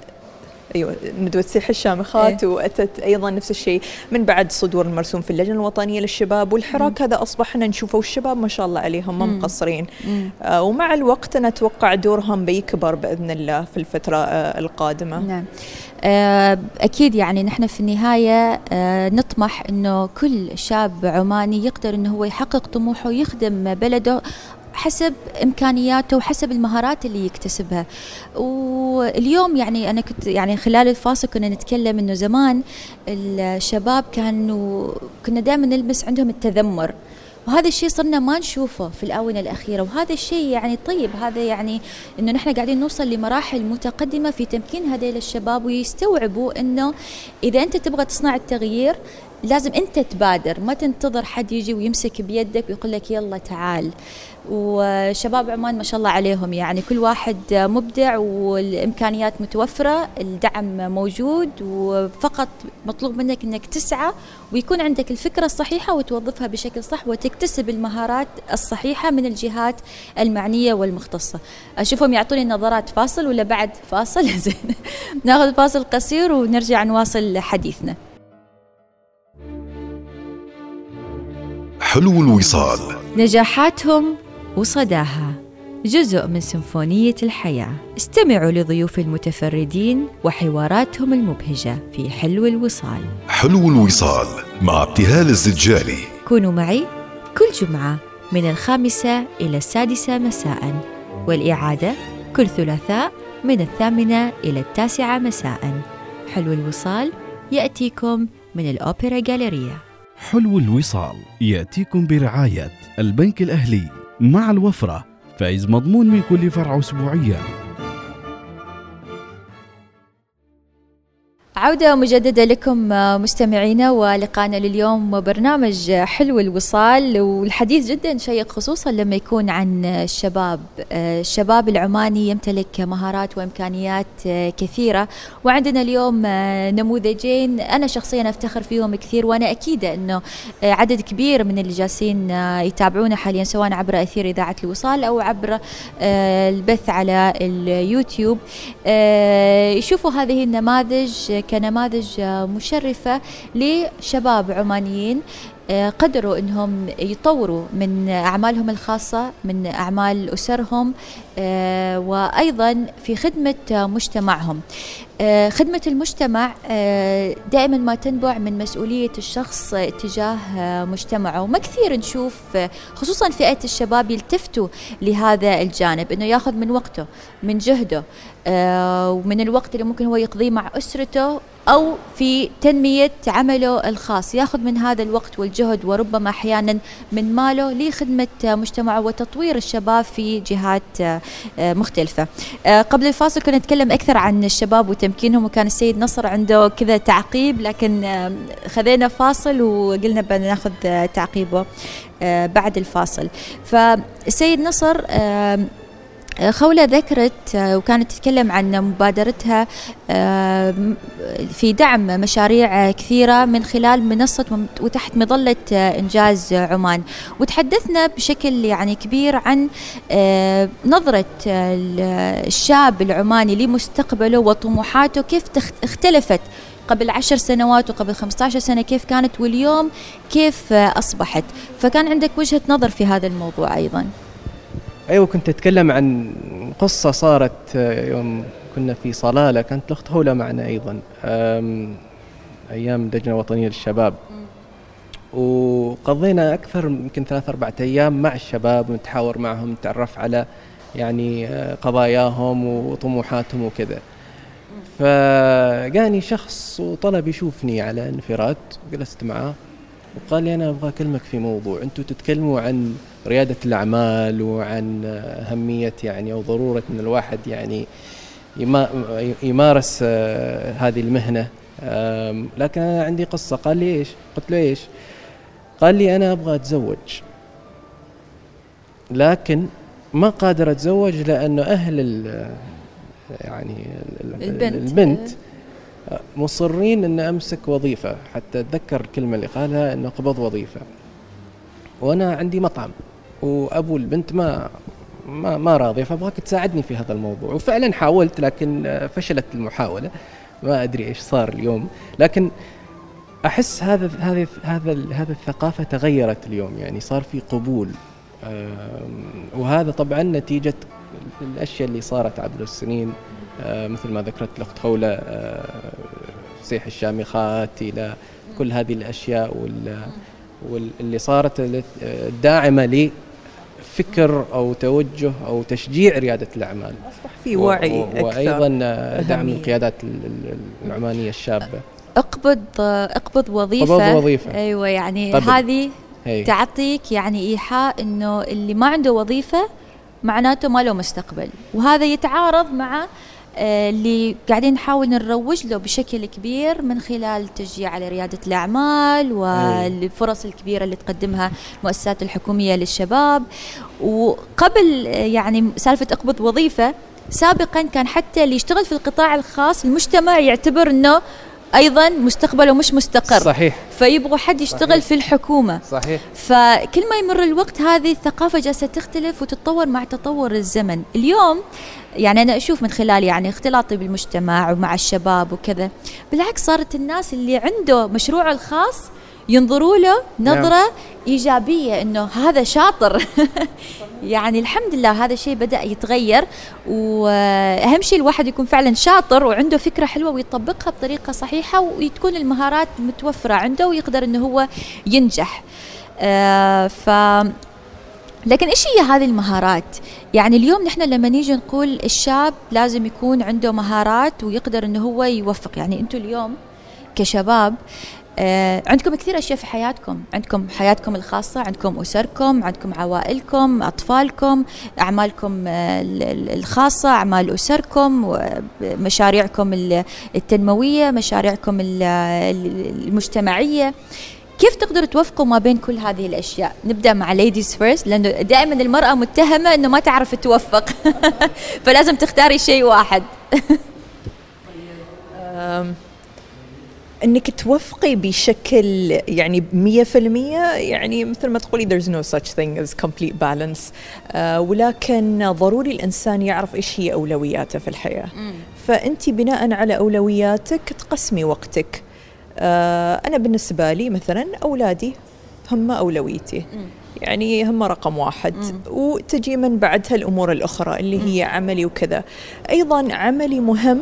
أيوه ندوة سيح الشامخات إيه. وأتت أيضا نفس الشيء. من بعد صدور المرسوم في اللجنة الوطنية للشباب والحراك هذا اصبحنا نشوفه والشباب ما شاء الله عليهم ما مقصرين آه ومع الوقت أنا أتوقع دورهم بيكبر بإذن الله في الفترة آه القادمة. نعم. آه، أكيد يعني نحن في النهاية آه، نطمح أنه كل شاب عماني يقدر أنه هو يحقق طموحه ويخدم بلده. حسب إمكانياته وحسب المهارات اللي يكتسبها. واليوم يعني أنا كنت يعني خلال الفاصل كنا نتكلم إنه زمان الشباب كانوا كنا دائما نلمس عندهم التذمر. وهذا الشيء صرنا ما نشوفه في الآونة الأخيرة. وهذا الشيء يعني طيب. هذا يعني إنه نحن قاعدين نوصل لمراحل متقدمة في تمكين هذيل الشباب ويستوعبوا إنه إذا أنت تبغى تصنع التغيير لازم أنت تبادر. ما تنتظر حد يجي ويمسك بيدك ويقول لك يلا تعال. وشباب عمان ما شاء الله عليهم. يعني كل واحد مبدع والإمكانيات متوفرة الدعم موجود وفقط مطلوب منك إنك تسعى ويكون عندك الفكرة الصحيحة وتوظفها بشكل صح وتكتسب المهارات الصحيحة من الجهات المعنية والمختصة. أشوفهم يعطوني نظرات فاصل ولا بعد فاصل؟ زين. ناخذ فاصل قصير ونرجع نواصل حديثنا. حلو الوصال. نجاحاتهم وصداها. جزء من سيمفونية الحياة. استمعوا لضيوف المتفردين وحواراتهم المبهجة في حلو الوصال. حلو الوصال مع ابتهال الزجالي. كونوا معي كل جمعة من الخامسة إلى السادسة مساء والإعادة كل ثلاثاء من الثامنة إلى التاسعة مساء. حلو الوصال يأتيكم من الأوبرا جاليريا حلو الوصال يأتيكم برعاية البنك الأهلي. مع الوفرة فايز مضمون من كل فرع أسبوعيا. عودة مجددة لكم آه، مستمعينا ولقانا لليوم برنامج حلو الوصال والحديث جدا شيق خصوصا لما يكون عن الشباب. آه، الشباب العماني يمتلك مهارات وإمكانيات آه، كثيرة. وعندنا اليوم نموذجين. أنا شخصيا أفتخر فيهم كثير وأنا أكيدة أنه عدد كبير من اللي جالسين يتابعونا حاليا سواء عبر أثير إذاعة الوصال أو عبر البث على اليوتيوب. يشوفوا هذه النماذج كنماذج مشرفة لشباب عمانيين. آه، قدروا إنهم يطوروا من أعمالهم الخاصة من أعمال أسرهم آه، وأيضا في خدمة مجتمعهم. آه، خدمة المجتمع دائما ما تنبع من مسؤولية الشخص تجاه مجتمعه. وما كثير نشوف خصوصا فئة الشباب يلتفتوا لهذا الجانب إنه ياخذ من وقته من جهده ومن الوقت اللي ممكن هو يقضيه مع أسرته أو في تنمية عمله الخاص. ياخذ من هذا الوقت والجهد وربما أحيانا من ماله لخدمة مجتمعه وتطوير الشباب في جهات آه، مختلفة. آه، قبل الفاصل كنا نتكلم أكثر عن الشباب وتمكينهم وكان السيد نصر عنده كذا تعقيب لكن آه، خذينا فاصل وقلنا بناخذ تعقيبه بعد الفاصل. فالسيد نصر خولة ذكرت آه، وكانت تتكلم عن مبادرتها آه، في دعم مشاريع كثيرة من خلال منصة وتحت مظلة آه، إنجاز عمان. وتحدثنا بشكل يعني كبير عن نظرة الشاب العماني لمستقبله وطموحاته كيف اختلفت قبل عشر سنوات وقبل 15 سنة كيف كانت واليوم كيف أصبحت. فكان عندك وجهة نظر في هذا الموضوع أيضاً. أيوه كنت أتكلم عن قصة صارت آه، يوم كنا في صلالة كانت الأخت هولة معنا أيضا أيام اللجنه الوطنيه للشباب. وقضينا أكثر يمكن ثلاث أربع أيام مع الشباب ونتحاور معهم نتعرف على يعني آه، قضاياهم وطموحاتهم وكذا. فجاني شخص وطلب يشوفني على انفراد جلست معاه وقال لي أنا أبغى أكلمك في موضوع. أنتم تتكلموا عن ريادة الأعمال وعن أهمية يعني أو ضرورة أن الواحد يعني يمارس هذه المهنة. لكن أنا عندي قصة. قال لي إيش؟ قلت له إيش؟ قال لي أنا أبغى أتزوج. لكن ما قادر أتزوج لأنه أهل يعني البنت, البنت. مصرين أن أمسك وظيفة. حتى أتذكر الكلمة اللي قالها أنه قبض وظيفة. وأنا عندي مطعم. وأبو البنت ما ما ما راضية فأبغاك تساعدني في هذا الموضوع. وفعلا حاولت لكن فشلت المحاولة. ما أدري إيش صار اليوم. لكن أحس هذا هذا هذا هذا الثقافة تغيرت اليوم. يعني صار في قبول. وهذا طبعا نتيجة الأشياء اللي صارت عبر السنين. مثل ما ذكرت الأخت خوله فسيح الشامخات إلى كل هذه الأشياء واللي صارت الداعمة فكر أو توجه أو تشجيع ريادة الأعمال. أصبح في وعي أكثر. وأيضا دعم القيادات العمانية الشابة. أقبض أقبض وظيفة. أقبض وظيفة. أيوه يعني. هذه هي. تعطيك يعني إيحاء إنه اللي ما عنده وظيفة معناته ما له مستقبل. وهذا يتعارض مع اللي قاعدين نحاول نروج له بشكل كبير من خلال التشجيع على ريادة الأعمال والفرص الكبيرة اللي تقدمها المؤسسات الحكومية للشباب. وقبل آه، يعني سالفة أقبض وظيفة سابقا كان حتى اللي يشتغل في القطاع الخاص المجتمع يعتبر أنه أيضا مستقبله مش مستقر. صحيح. فيبغوا حد يشتغل صحيح. في الحكومة. صحيح. فكل ما يمر الوقت هذه الثقافة جالسة تختلف وتتطور مع تطور الزمن. اليوم يعني أنا أشوف من خلال يعني اختلاطي بالمجتمع ومع الشباب وكذا بالعكس صارت الناس اللي عنده مشروعه الخاص ينظروا له نظرة نعم. إيجابية إنه هذا شاطر يعني الحمد لله هذا الشيء بدأ يتغير وأهم شيء الواحد يكون فعلا شاطر وعنده فكرة حلوة ويطبقها بطريقة صحيحة وتكون المهارات متوفرة عنده ويقدر إنه هو ينجح آه ف لكن إيش هي هذه المهارات؟ يعني اليوم نحن لما نيجي نقول الشاب لازم يكون عنده مهارات ويقدر إنه هو يوفق، يعني أنتم اليوم كشباب عندكم كثير أشياء في حياتكم. عندكم حياتكم الخاصة عندكم أسركم عندكم عوائلكم أطفالكم أعمالكم آه الخاصة أعمال أسركم مشاريعكم التنموية مشاريعكم المجتمعية. كيف تقدروا توفقوا ما بين كل هذه الأشياء؟ نبدأ مع ladies first لأنه دائما المرأة متهمة إنه ما تعرف توفق. فلازم تختاري شيء واحد. إنك توفقي بشكل يعني 100% يعني مثل ما تقولي there's no such thing as complete balance. آه ولكن ضروري الإنسان يعرف إيش هي أولوياته في الحياة. فأنت بناء على أولوياتك تقسمي وقتك. آه أنا بالنسبة لي مثلا أولادي هم أولويتي. يعني هم رقم واحد. مم. وتجي من بعدها الأمور الأخرى اللي هي عملي وكذا. أيضا عملي مهم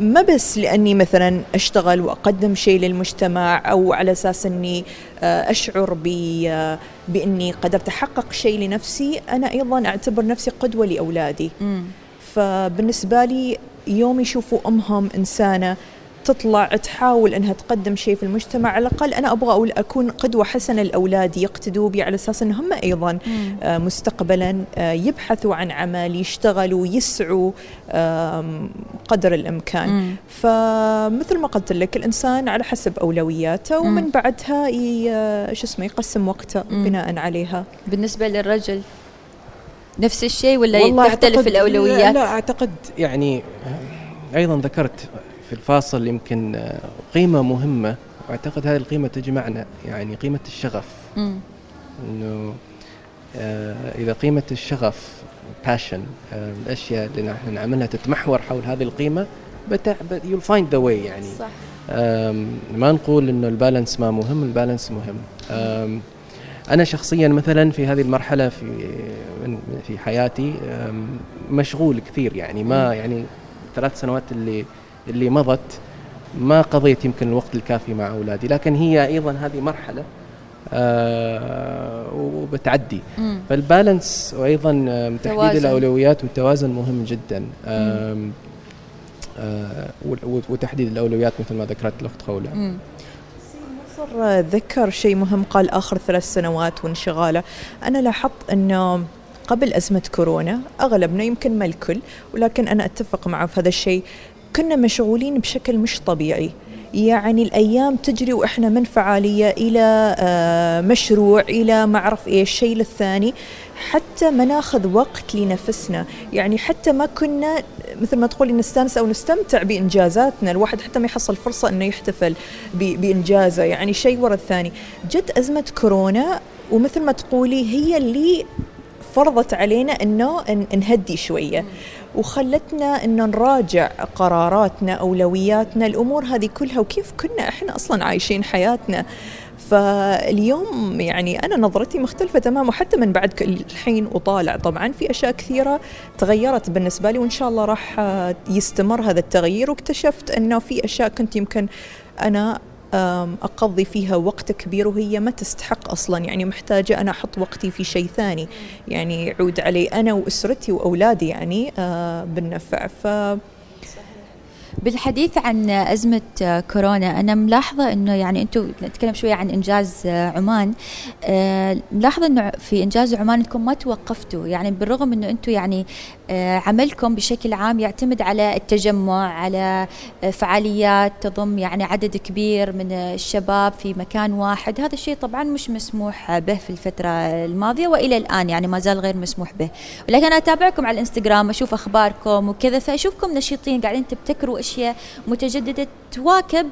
ما بس لأني مثلا أشتغل وأقدم شيء للمجتمع أو على أساس إني آه، أشعر آه، بإني قدرت أحقق شيء لنفسي أنا أيضا أعتبر نفسي قدوة لأولادي. فبالنسبة لي يوم يشوفوا أمهم إنسانة تطلع تحاول إنها تقدم شيء في المجتمع على الأقل أنا أبغى أقول أكون قدوه حسنه لاولادي يقتدوا بي على أساس ان هم أيضا آه مستقبلا آه يبحثوا عن عمل يشتغلوا يسعوا قدر الإمكان. فمثل ما قلت لك الإنسان على حسب أولوياته ومن. بعدها آه، شو اسمه يقسم وقته. بناء عليها بالنسبة للرجل نفس الشيء ولا تختلف الأولويات لا أعتقد يعني أيضا ذكرت في الفاصل يمكن آه، قيمة مهمة. واعتقد هذه القيمة تجمعنا يعني قيمة الشغف. إنه آه إذا قيمة الشغف passion آه الأشياء اللي نحن نعملها تتمحور حول هذه القيمة you find the way يعني. صح. ما نقول إنه ال balance ما مهم ال balance مهم. أنا شخصيا مثلا في هذه المرحلة في في حياتي مشغول كثير يعني ما يعني ثلاث سنوات اللي اللي مضت ما قضيت يمكن الوقت الكافي مع أولادي لكن هي أيضا هذه مرحلة آه وبتعدي. مم. فالبالانس وأيضا تحديد توازن. الأولويات والتوازن مهم جدا. آه آه وتحديد الأولويات مثل ما ذكرت الأخت خولة. نصر ذكر شيء مهم قال آخر ثلاث سنوات وانشغاله. أنا لاحظت إنه قبل أزمة كورونا أغلبنا يمكن ما الكل ولكن أنا أتفق معه في هذا الشيء. كنا مشغولين بشكل مش طبيعي. يعني الأيام تجري وإحنا من فعالية إلى آه، مشروع إلى ما أعرف إيش شيء للثاني حتى ما ناخذ وقت لنفسنا. يعني حتى ما كنا مثل ما تقولي نستانس أو نستمتع بإنجازاتنا الواحد حتى ما يحصل فرصة أنه يحتفل بإنجازه. يعني شيء ورا الثاني. جت أزمة كورونا ومثل ما تقولي هي اللي فرضت علينا إنه نهدي شوية. وخلتنا إنه نراجع قراراتنا أولوياتنا الأمور هذه كلها وكيف كنا إحنا أصلا عايشين حياتنا. فاليوم يعني أنا نظرتي مختلفة تماما وحتى من بعد الحين أطالع. طبعا في أشياء كثيرة تغيرت بالنسبة لي وإن شاء الله راح يستمر هذا التغيير. واكتشفت إنه في أشياء كنت يمكن أنا أقضي فيها وقت كبير وهي ما تستحق أصلا. يعني محتاجة أنا أحط وقتي في شيء ثاني. يعني يعود علي أنا وأسرتي وأولادي يعني آه، بالنفع. ف بالحديث عن أزمة كورونا أنا ملاحظة أنه يعني أنتم نتكلم شوية عن إنجاز عمان. آه، ملاحظة أنه في إنجاز عمان أنكم ما توقفتوا. يعني بالرغم أنه أنتم يعني آه، عملكم بشكل عام يعتمد على التجمع على آه، فعاليات تضم يعني عدد كبير من الشباب في مكان واحد. هذا الشيء طبعا مش مسموح به في الفترة الماضية وإلى الآن يعني ما زال غير مسموح به. ولكن أنا أتابعكم على الإنستغرام أشوف أخباركم وكذا فأشوفكم نشيطين قاعدين تبتكروا أشياء متجددة تواكب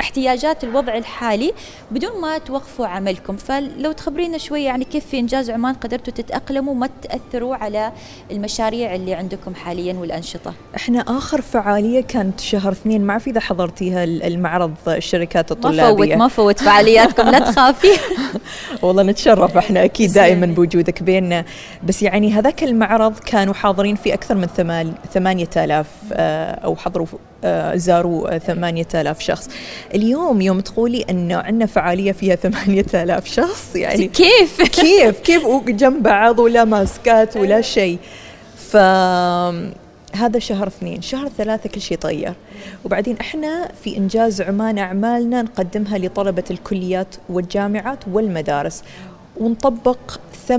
احتياجات الوضع الحالي بدون ما توقفوا عملكم. فلو تخبرينا شوي يعني كيف في إنجاز عمان قدرتوا تتأقلموا ما تأثروا على المشاريع اللي عندكم حاليا والأنشطة؟ إحنا آخر فعالية كانت شهر اثنين. ما في إذا حضرتيها المعرض الشركات الطلابية. ما فوت ما فوت فعالياتكم لا تخافي. والله نتشرف إحنا أكيد دائما بوجودك بيننا. بس يعني هذاك المعرض كانوا حاضرين في أكثر من ثمانية آلاف آه، أو حضروا آه، زاروا ثمانية آلاف شخص. اليوم يوم تقولي أنه عندنا فعالية فيها ثمانية آلاف شخص يعني كيف؟ كيف؟ كيف؟ جنب بعض ولا ماسكات ولا شيء. ف هذا شهر اثنين. شهر ثلاثة كل شيء تغير وبعدين إحنا في إنجاز عمان أعمالنا نقدمها لطلبة الكليات والجامعات والمدارس. ونطبق 80%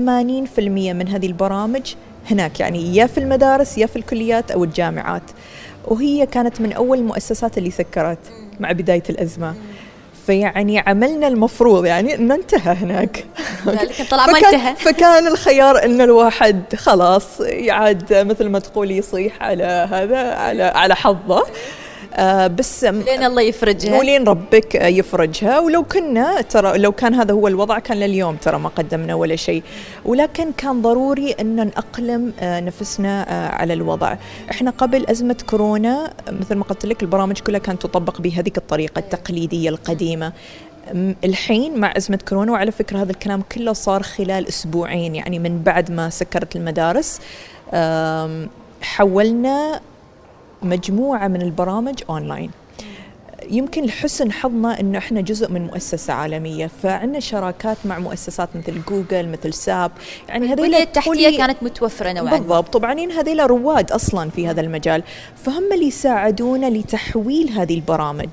من هذه البرامج هناك يعني يا في المدارس يا في الكليات أو الجامعات. وهي كانت من أول المؤسسات اللي سكرت مع بداية الأزمة. فيعني عملنا المفروض يعني إنه انتهى هناك. لكن طلع ما فكان, انتهى. فكان الخيار إن الواحد خلاص يعاد مثل ما تقول يصيح على هذا على على حظه. بس لين الله يفرجها. ولين ربك يفرجها. ولو كنا ترى لو كان هذا هو الوضع كان لليوم ترى ما قدمنا ولا شيء. ولكن كان ضروري أن نأقلم آه نفسنا آه على الوضع. إحنا قبل أزمة كورونا مثل ما قلت لك البرامج كلها كانت تطبق بهذيك الطريقة التقليدية القديمة. الحين مع أزمة كورونا وعلى فكرة هذا الكلام كله صار خلال أسبوعين يعني من بعد ما سكرت المدارس. حولنا مجموعة من البرامج أونلاين. يمكن لحسن حظنا إنه إحنا جزء من مؤسسة عالمية فعندنا شراكات مع مؤسسات مثل جوجل مثل ساب. يعني البنية هذول التحتية كانت متوفرة نوعا بالضبط. طبعا هذيلا رواد أصلا في هذا المجال. فهم اللي يساعدونا لتحويل هذه البرامج.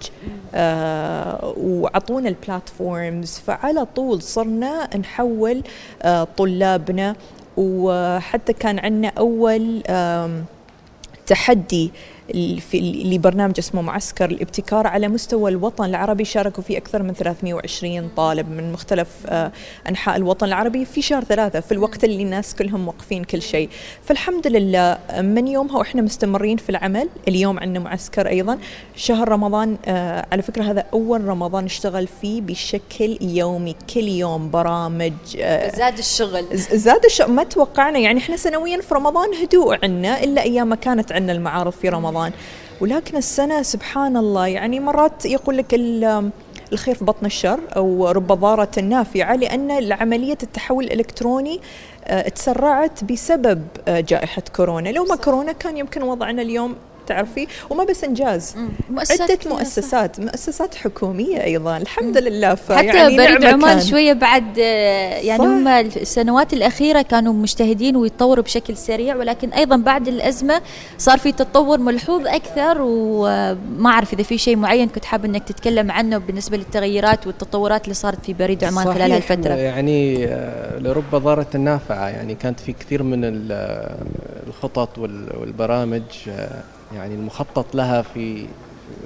آه وعطونا البلاتفورمز فعلى طول صرنا نحول آه طلابنا. وحتى كان عندنا أول آم تحدي في لبرنامج اسمه معسكر الابتكار على مستوى الوطن العربي شاركوا فيه أكثر من 320 طالب من مختلف آه، أنحاء الوطن العربي في شهر ثلاثة في الوقت اللي الناس كلهم موقفين كل شيء. فالحمد لله من يومها وإحنا مستمرين في العمل اليوم عندنا معسكر أيضا. شهر رمضان آه، على فكرة هذا أول رمضان نشتغل فيه بشكل يومي كل يوم برامج آه، زاد الشغل. زاد الش... ما توقعنا يعني إحنا سنويا في رمضان هدوء عنا إلا أيام ما كانت عندنا المعارض في رمضان. ولكن السنة سبحان الله يعني مرات يقول لك ال- الخير في بطن الشر أو رب ضارة نافعة لأن عمليه التحول الإلكتروني آه، تسرعت بسبب آه، جائحة كورونا. لو ما كورونا كان يمكن وضعنا اليوم تعرفي وما بس إنجاز مؤسسات عدة. مؤسسات مؤسسات حكومية أيضا الحمد لله حتى فيعني بريد عمان كان. شوية بعد آه، يعني. هم السنوات الأخيرة كانوا مجتهدين ويتطوروا بشكل سريع ولكن أيضا بعد الأزمة صار في تطور ملحوظ أكثر وما أعرف إذا في شيء معين كنت حابة أنك تتكلم عنه بالنسبة للتغيرات والتطورات اللي صارت في بريد عمان خلال صحيح، هالفترة يعني آه، لرب ضارة نافعة يعني كانت في كثير من آه، الخطط وال- والبرامج آه، يعني المخطط لها في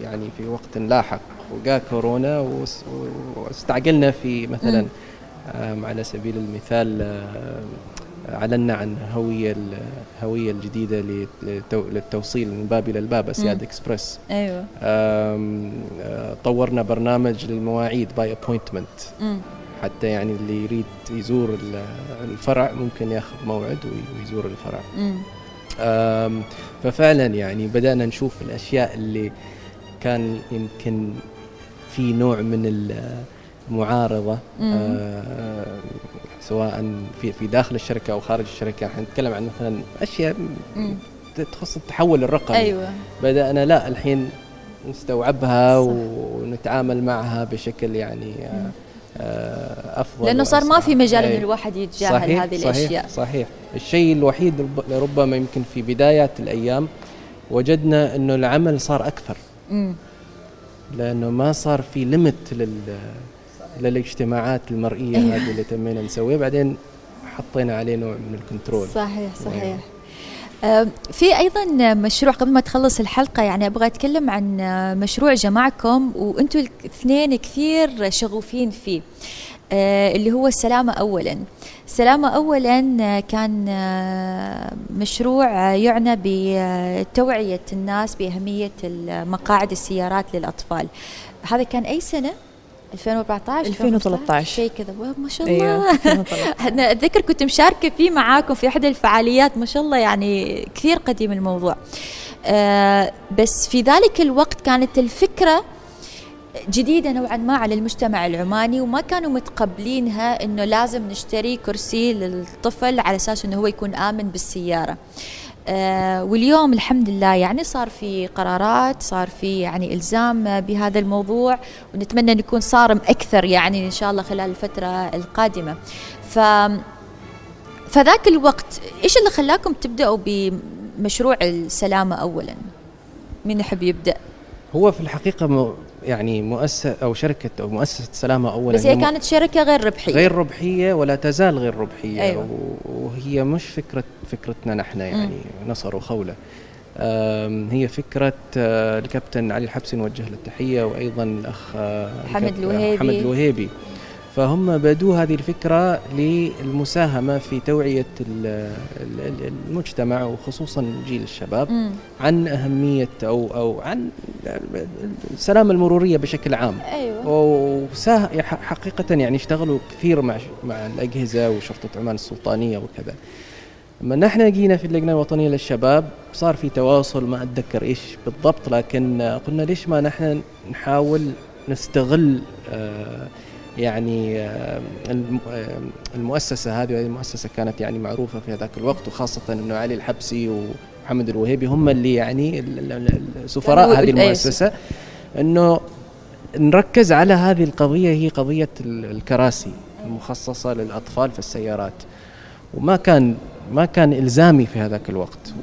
يعني في وقت لاحق وجاء كورونا واس- واستعجلنا في مثلا على سبيل المثال اعلنا عن هوية ال- الهويه الجديدة للتو- للتوصيل من باب إلى الباب أسياد. اكسبرس آه، طورنا برنامج للمواعيد by appointment. حتى يعني اللي يريد يزور ال- الفرع ممكن ياخذ موعد وي- ويزور الفرع مم. ففعلا يعني بدأنا نشوف الأشياء اللي كان يمكن في نوع من ال- المعارضة مم. آه، سواء في في داخل الشركة أو خارج الشركة إحنا نتكلم عن مثلا أشياء مم. تخص التحول الرقمي أيوة بدأنا لا الحين نستوعبها صح. ونتعامل معها بشكل يعني آه، آه، أفضل لأنه صار ما في. مجال أي. أن الواحد يتجاهل صحيح هذه صحيح الأشياء صحيح الشيء الوحيد رب- ربما يمكن في بدايات الأيام وجدنا أنه العمل صار أكثر مم. لأنه ما صار في ليمت لل للاجتماعات المرئية أيوة. هذه اللي تمينا نسويها بعدين حطينا عليه نوع من الكنترول صحيح صحيح أيوة. في أيضا مشروع قبل ما تخلص الحلقة يعني أبغى أتكلم عن مشروع جمعكم وأنتم الاثنين كثير شغوفين فيه. آه، اللي هو السلامه اولا. السلامه اولا آه، كان آه، مشروع يعنى بتوعية الناس بأهمية مقاعد السيارات للأطفال. هذا كان أي سنة؟ 2014 2013. شيء كذا ما شاء الله أيوه 2013. أنا أتذكر كنت مشاركة فيه معاكم في احدى الفعاليات ما شاء الله يعني كثير قديم الموضوع آه بس في ذلك الوقت كانت الفكرة جديدة نوعا ما على المجتمع العماني وما كانوا متقبلينها إنه لازم نشتري كرسي للطفل على أساس إنه هو يكون آمن بالسيارة. آه واليوم الحمد لله يعني صار في قرارات صار في يعني إلزام بهذا الموضوع ونتمنى أن يكون صارم أكثر يعني إن شاء الله خلال الفترة القادمة. ف فذاك الوقت إيش اللي خلاكم تبدأوا مشروع السلامة أولا؟ مين يحب يبدأ؟ هو في الحقيقة م- يعني مؤسسة أو شركة أو مؤسسة سلامة أولا بس هي م- كانت شركة غير ربحية غير ربحية ولا تزال غير ربحية أيوة. وهي مش فكرة فكرتنا نحن يعني نصر وخولة آم، هي فكرة آه، الكابتن علي الحبسي نوجه له التحية وأيضا الأخ آه، حمد الوهيبي. حمد الوهيبي فهم بدوا هذه الفكرة للمساهمة في توعية ال- ال- ال- المجتمع وخصوصا جيل الشباب. عن أهمية أو أو عن السلامة المرورية بشكل عام. أيوة. وساه حقيقة يعني اشتغلوا كثير مع مع الأجهزة وشرطة عمان السلطانية وكذا. لما نحن جينا في اللجنة الوطنية للشباب صار في تواصل ما أتذكر إيش بالضبط لكن قلنا ليش ما نحن نحاول نستغل آه، يعني آه، آه، المؤسسة هذه وهذه المؤسسة كانت يعني معروفة في هذاك الوقت وخاصة أنه علي الحبسي ومحمد الوهيبي هم اللي يعني سفراء هذه أي، المؤسسة. أنه نركز على هذه القضية هي قضية ال- الكراسي المخصصة للأطفال في السيارات. وما كان ما كان إلزامي في هذاك الوقت.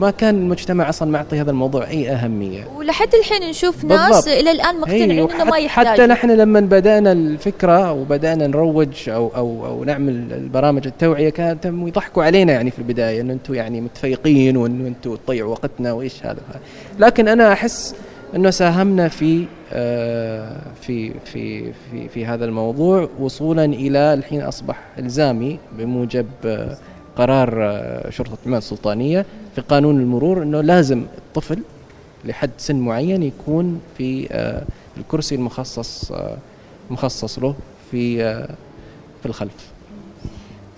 وما كان المجتمع أصلا معطي هذا الموضوع أي أهمية. ولحد الحين نشوف ناس بالضبط. إلى الآن مقتنعين هي إنه ما يحتاج. حتى نحن لما بدأنا الفكرة وبدأنا نروج أو أو أو نعمل البرامج التوعية كانت يضحكوا علينا يعني في البداية إنه أنتم يعني متفيقين وإنه أنتم تضيعوا وقتنا وإيش هذا. لكن أنا أحس إنه ساهمنا في آه، في في في في هذا الموضوع وصولا إلى الحين أصبح إلزامي بموجب آه، قرار آه، شرطة عمان السلطانية في قانون المرور إنه لازم الطفل لحد سن معين يكون في آه، الكرسي المخصص آه، مخصص له في آه، في الخلف.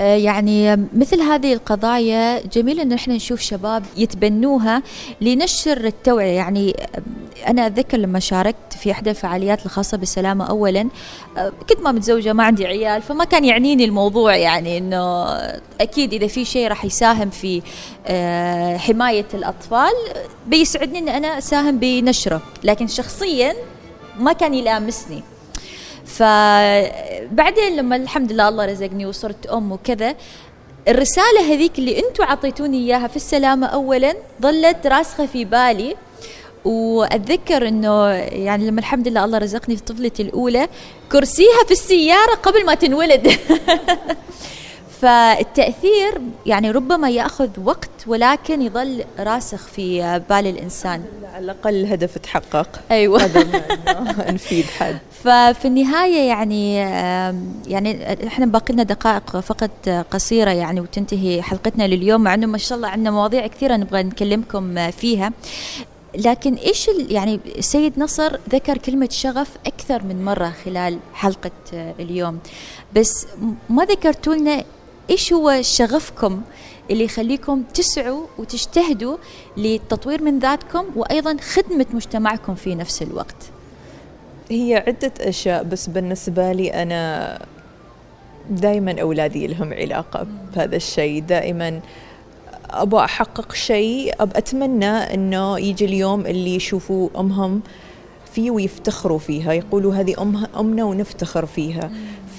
يعني مثل هذه القضايا جميل ان إحنا نشوف شباب يتبنوها لنشر التوعية. يعني آه، أنا أتذكر لما شاركت في إحدى الفعاليات الخاصة بالسلامه اولا آه، كنت ما متزوجة ما عندي عيال فما كان يعنيني الموضوع. يعني إنه أكيد إذا في شيء راح يساهم في آه، حماية الأطفال بيسعدني إن أنا أساهم بنشره. لكن شخصيا ما كان يلامسني. فبعدين لما الحمد لله الله رزقني وصرت أم وكذا الرسالة هذيك اللي أنتم عطيتوني إياها في السلامة اولا ظلت راسخة في بالي. وأتذكر إنه يعني لما الحمد لله الله رزقني في طفلتي الأولى كرسيها في السيارة قبل ما تنولد. فالتأثير يعني ربما يأخذ وقت ولكن يظل راسخ في بال الإنسان. على الأقل الهدف تحقق. إنه نفيد حد. ففي النهاية يعني يعني إحنا باقي لنا دقائق فقط قصيرة يعني وتنتهي حلقتنا لليوم مع إنه ما شاء الله عندنا مواضيع كثيرة نبغى نكلمكم فيها. لكن إيش يعني السيد نصر ذكر كلمة شغف أكثر من مرة خلال حلقة اليوم. بس ما ذكرتوا لنا إيش هو شغفكم اللي يخليكم تسعوا وتجتهدوا للتطوير من ذاتكم وأيضا خدمة مجتمعكم في نفس الوقت؟ هي عدة أشياء بس بالنسبة لي أنا دائما أولادي لهم علاقة بهذا الشيء. دائما أبغى أحقق شيء أب أتمنى أنه يجي اليوم اللي يشوفوا أمهم فيه ويفتخروا فيها يقولوا هذه أمنا ونفتخر فيها.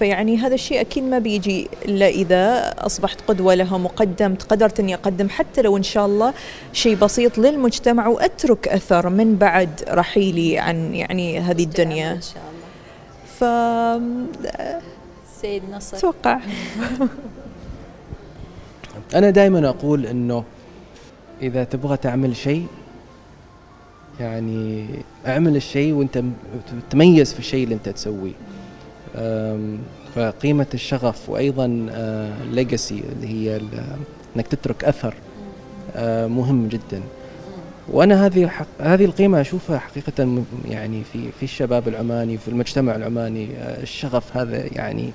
فيعني هذا الشيء أكيد ما بيجي إلا إذا أصبحت قدوة لهم وقدمت قدرت أني أقدم حتى لو إن شاء الله شيء بسيط للمجتمع وأترك أثر من بعد رحيلي عن يعني هذه الدنيا. إن شاء الله. ف سيد نصر. أتوقع. أنا دائما أقول إنه إذا تبغى تعمل شيء يعني أعمل الشيء وأنت م- تميز في الشيء اللي أنت تسويه. فقيمة الشغف وأيضا الليجاسي اللي هي إنك تترك أثر آه، مهم جدا. وأنا هذه هذه القيمة أشوفها حقيقة يعني في في الشباب العماني في المجتمع العماني آه، الشغف هذا يعني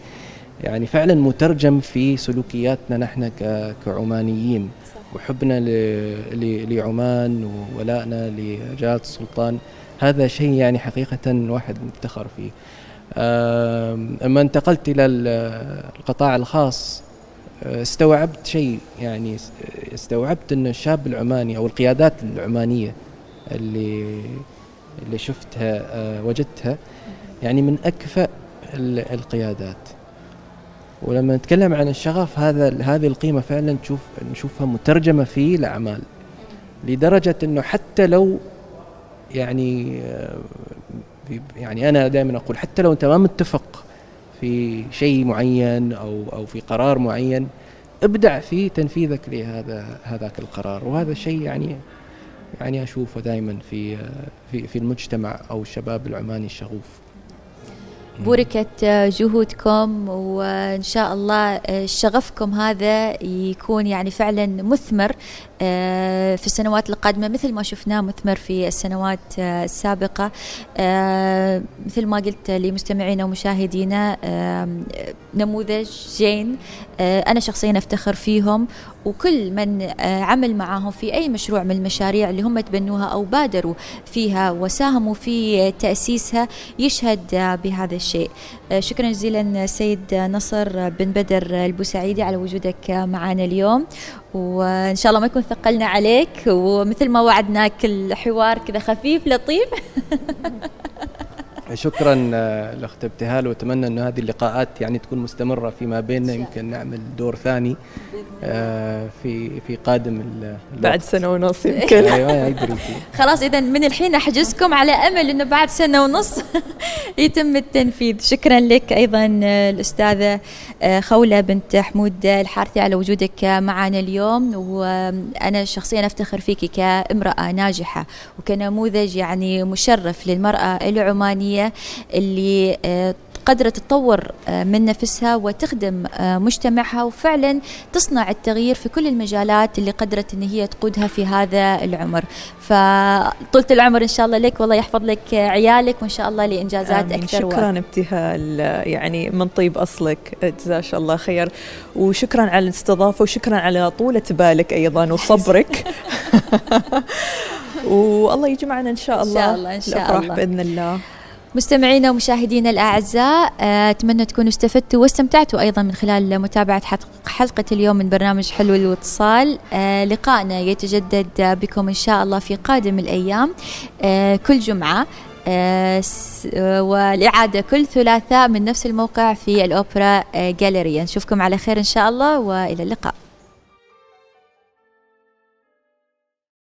يعني فعلا مترجم في سلوكياتنا نحن كعمانيين. وحبنا لعمان وولائنا لجلالة السلطان هذا شيء يعني حقيقة الواحد مفتخر فيه. لما انتقلت إلى ال- القطاع الخاص آه، استوعبت شيء يعني استوعبت أن الشاب العماني أو القيادات العمانية اللي اللي شفتها آه، وجدتها يعني من أكفأ ال- القيادات. ولما نتكلم عن الشغف هذا هذه القيمة فعلا نشوف نشوفها مترجمة في الاعمال لدرجة أنه حتى لو يعني آه، يعني أنا دائما أقول حتى لو أنت ما متفق في شيء معين أو أو في قرار معين ابدع في تنفيذك لهذا هذاك القرار. وهذا شيء يعني يعني أشوفه دائما في في في المجتمع أو الشباب العماني الشغوف. بوركت جهودكم وإن شاء الله شغفكم هذا يكون يعني فعلا مثمر. في السنوات القادمة مثل ما شفناه مثمر في السنوات آه، السابقة. آه، مثل ما قلت لمستمعينا ومشاهدينا نموذج جين أنا شخصيا أفتخر فيهم وكل من عمل معهم في أي مشروع من المشاريع اللي هم تبنوها أو بادروا فيها وساهموا في تأسيسها يشهد بهذا الشيء. شكرا جزيلا سيد نصر بن بدر البوسعيدي على وجودك معنا اليوم. وإن شاء الله ما يكون ثقلنا عليك ومثل ما وعدناك الحوار كذا خفيف لطيف. شكرا آه، لاخت ابتهال وأتمنى إنه هذه اللقاءات يعني تكون مستمرة فيما بيننا يمكن نعمل دور ثاني آه، في في قادم بعد سنة ونص يمكن. أيوه خلاص اذا من الحين أحجزكم على أمل إنه بعد سنة ونص يتم التنفيذ. شكرا لك أيضا آه، الأستاذة خولة بنت حمود الحارثي على وجودك معنا اليوم. وأنا شخصيا أفتخر فيك كامرأة ناجحة وكنموذج يعني مشرف للمرأة العمانية. اللي آه، قادرة تطور آه، من نفسها وتخدم آه، مجتمعها وفعلا تصنع التغيير في كل المجالات اللي قدرت إن هي تقودها في هذا العمر. فطولة العمر إن شاء الله لك والله يحفظ لك عيالك وإن شاء الله لإنجازات أكثر شكرا و... ابتهال يعني من طيب أصلك. جزاك الله خير. وشكرا على الاستضافة وشكرا على طولة بالك أيضا وصبرك. والله يجمعنا إن شاء الله. إن شاء الله إن شاء الله. بإذن الله. مستمعينا ومشاهدينا الأعزاء آه، أتمنى تكونوا استفدتوا واستمتعتوا أيضا من خلال متابعة حلقة اليوم من برنامج حلو الاتصال آه، لقائنا يتجدد بكم إن شاء الله في قادم الأيام آه، كل جمعة والإعادة كل ثلاثاء من نفس الموقع في الأوبرا جاليريا. نشوفكم على خير إن شاء الله وإلى اللقاء.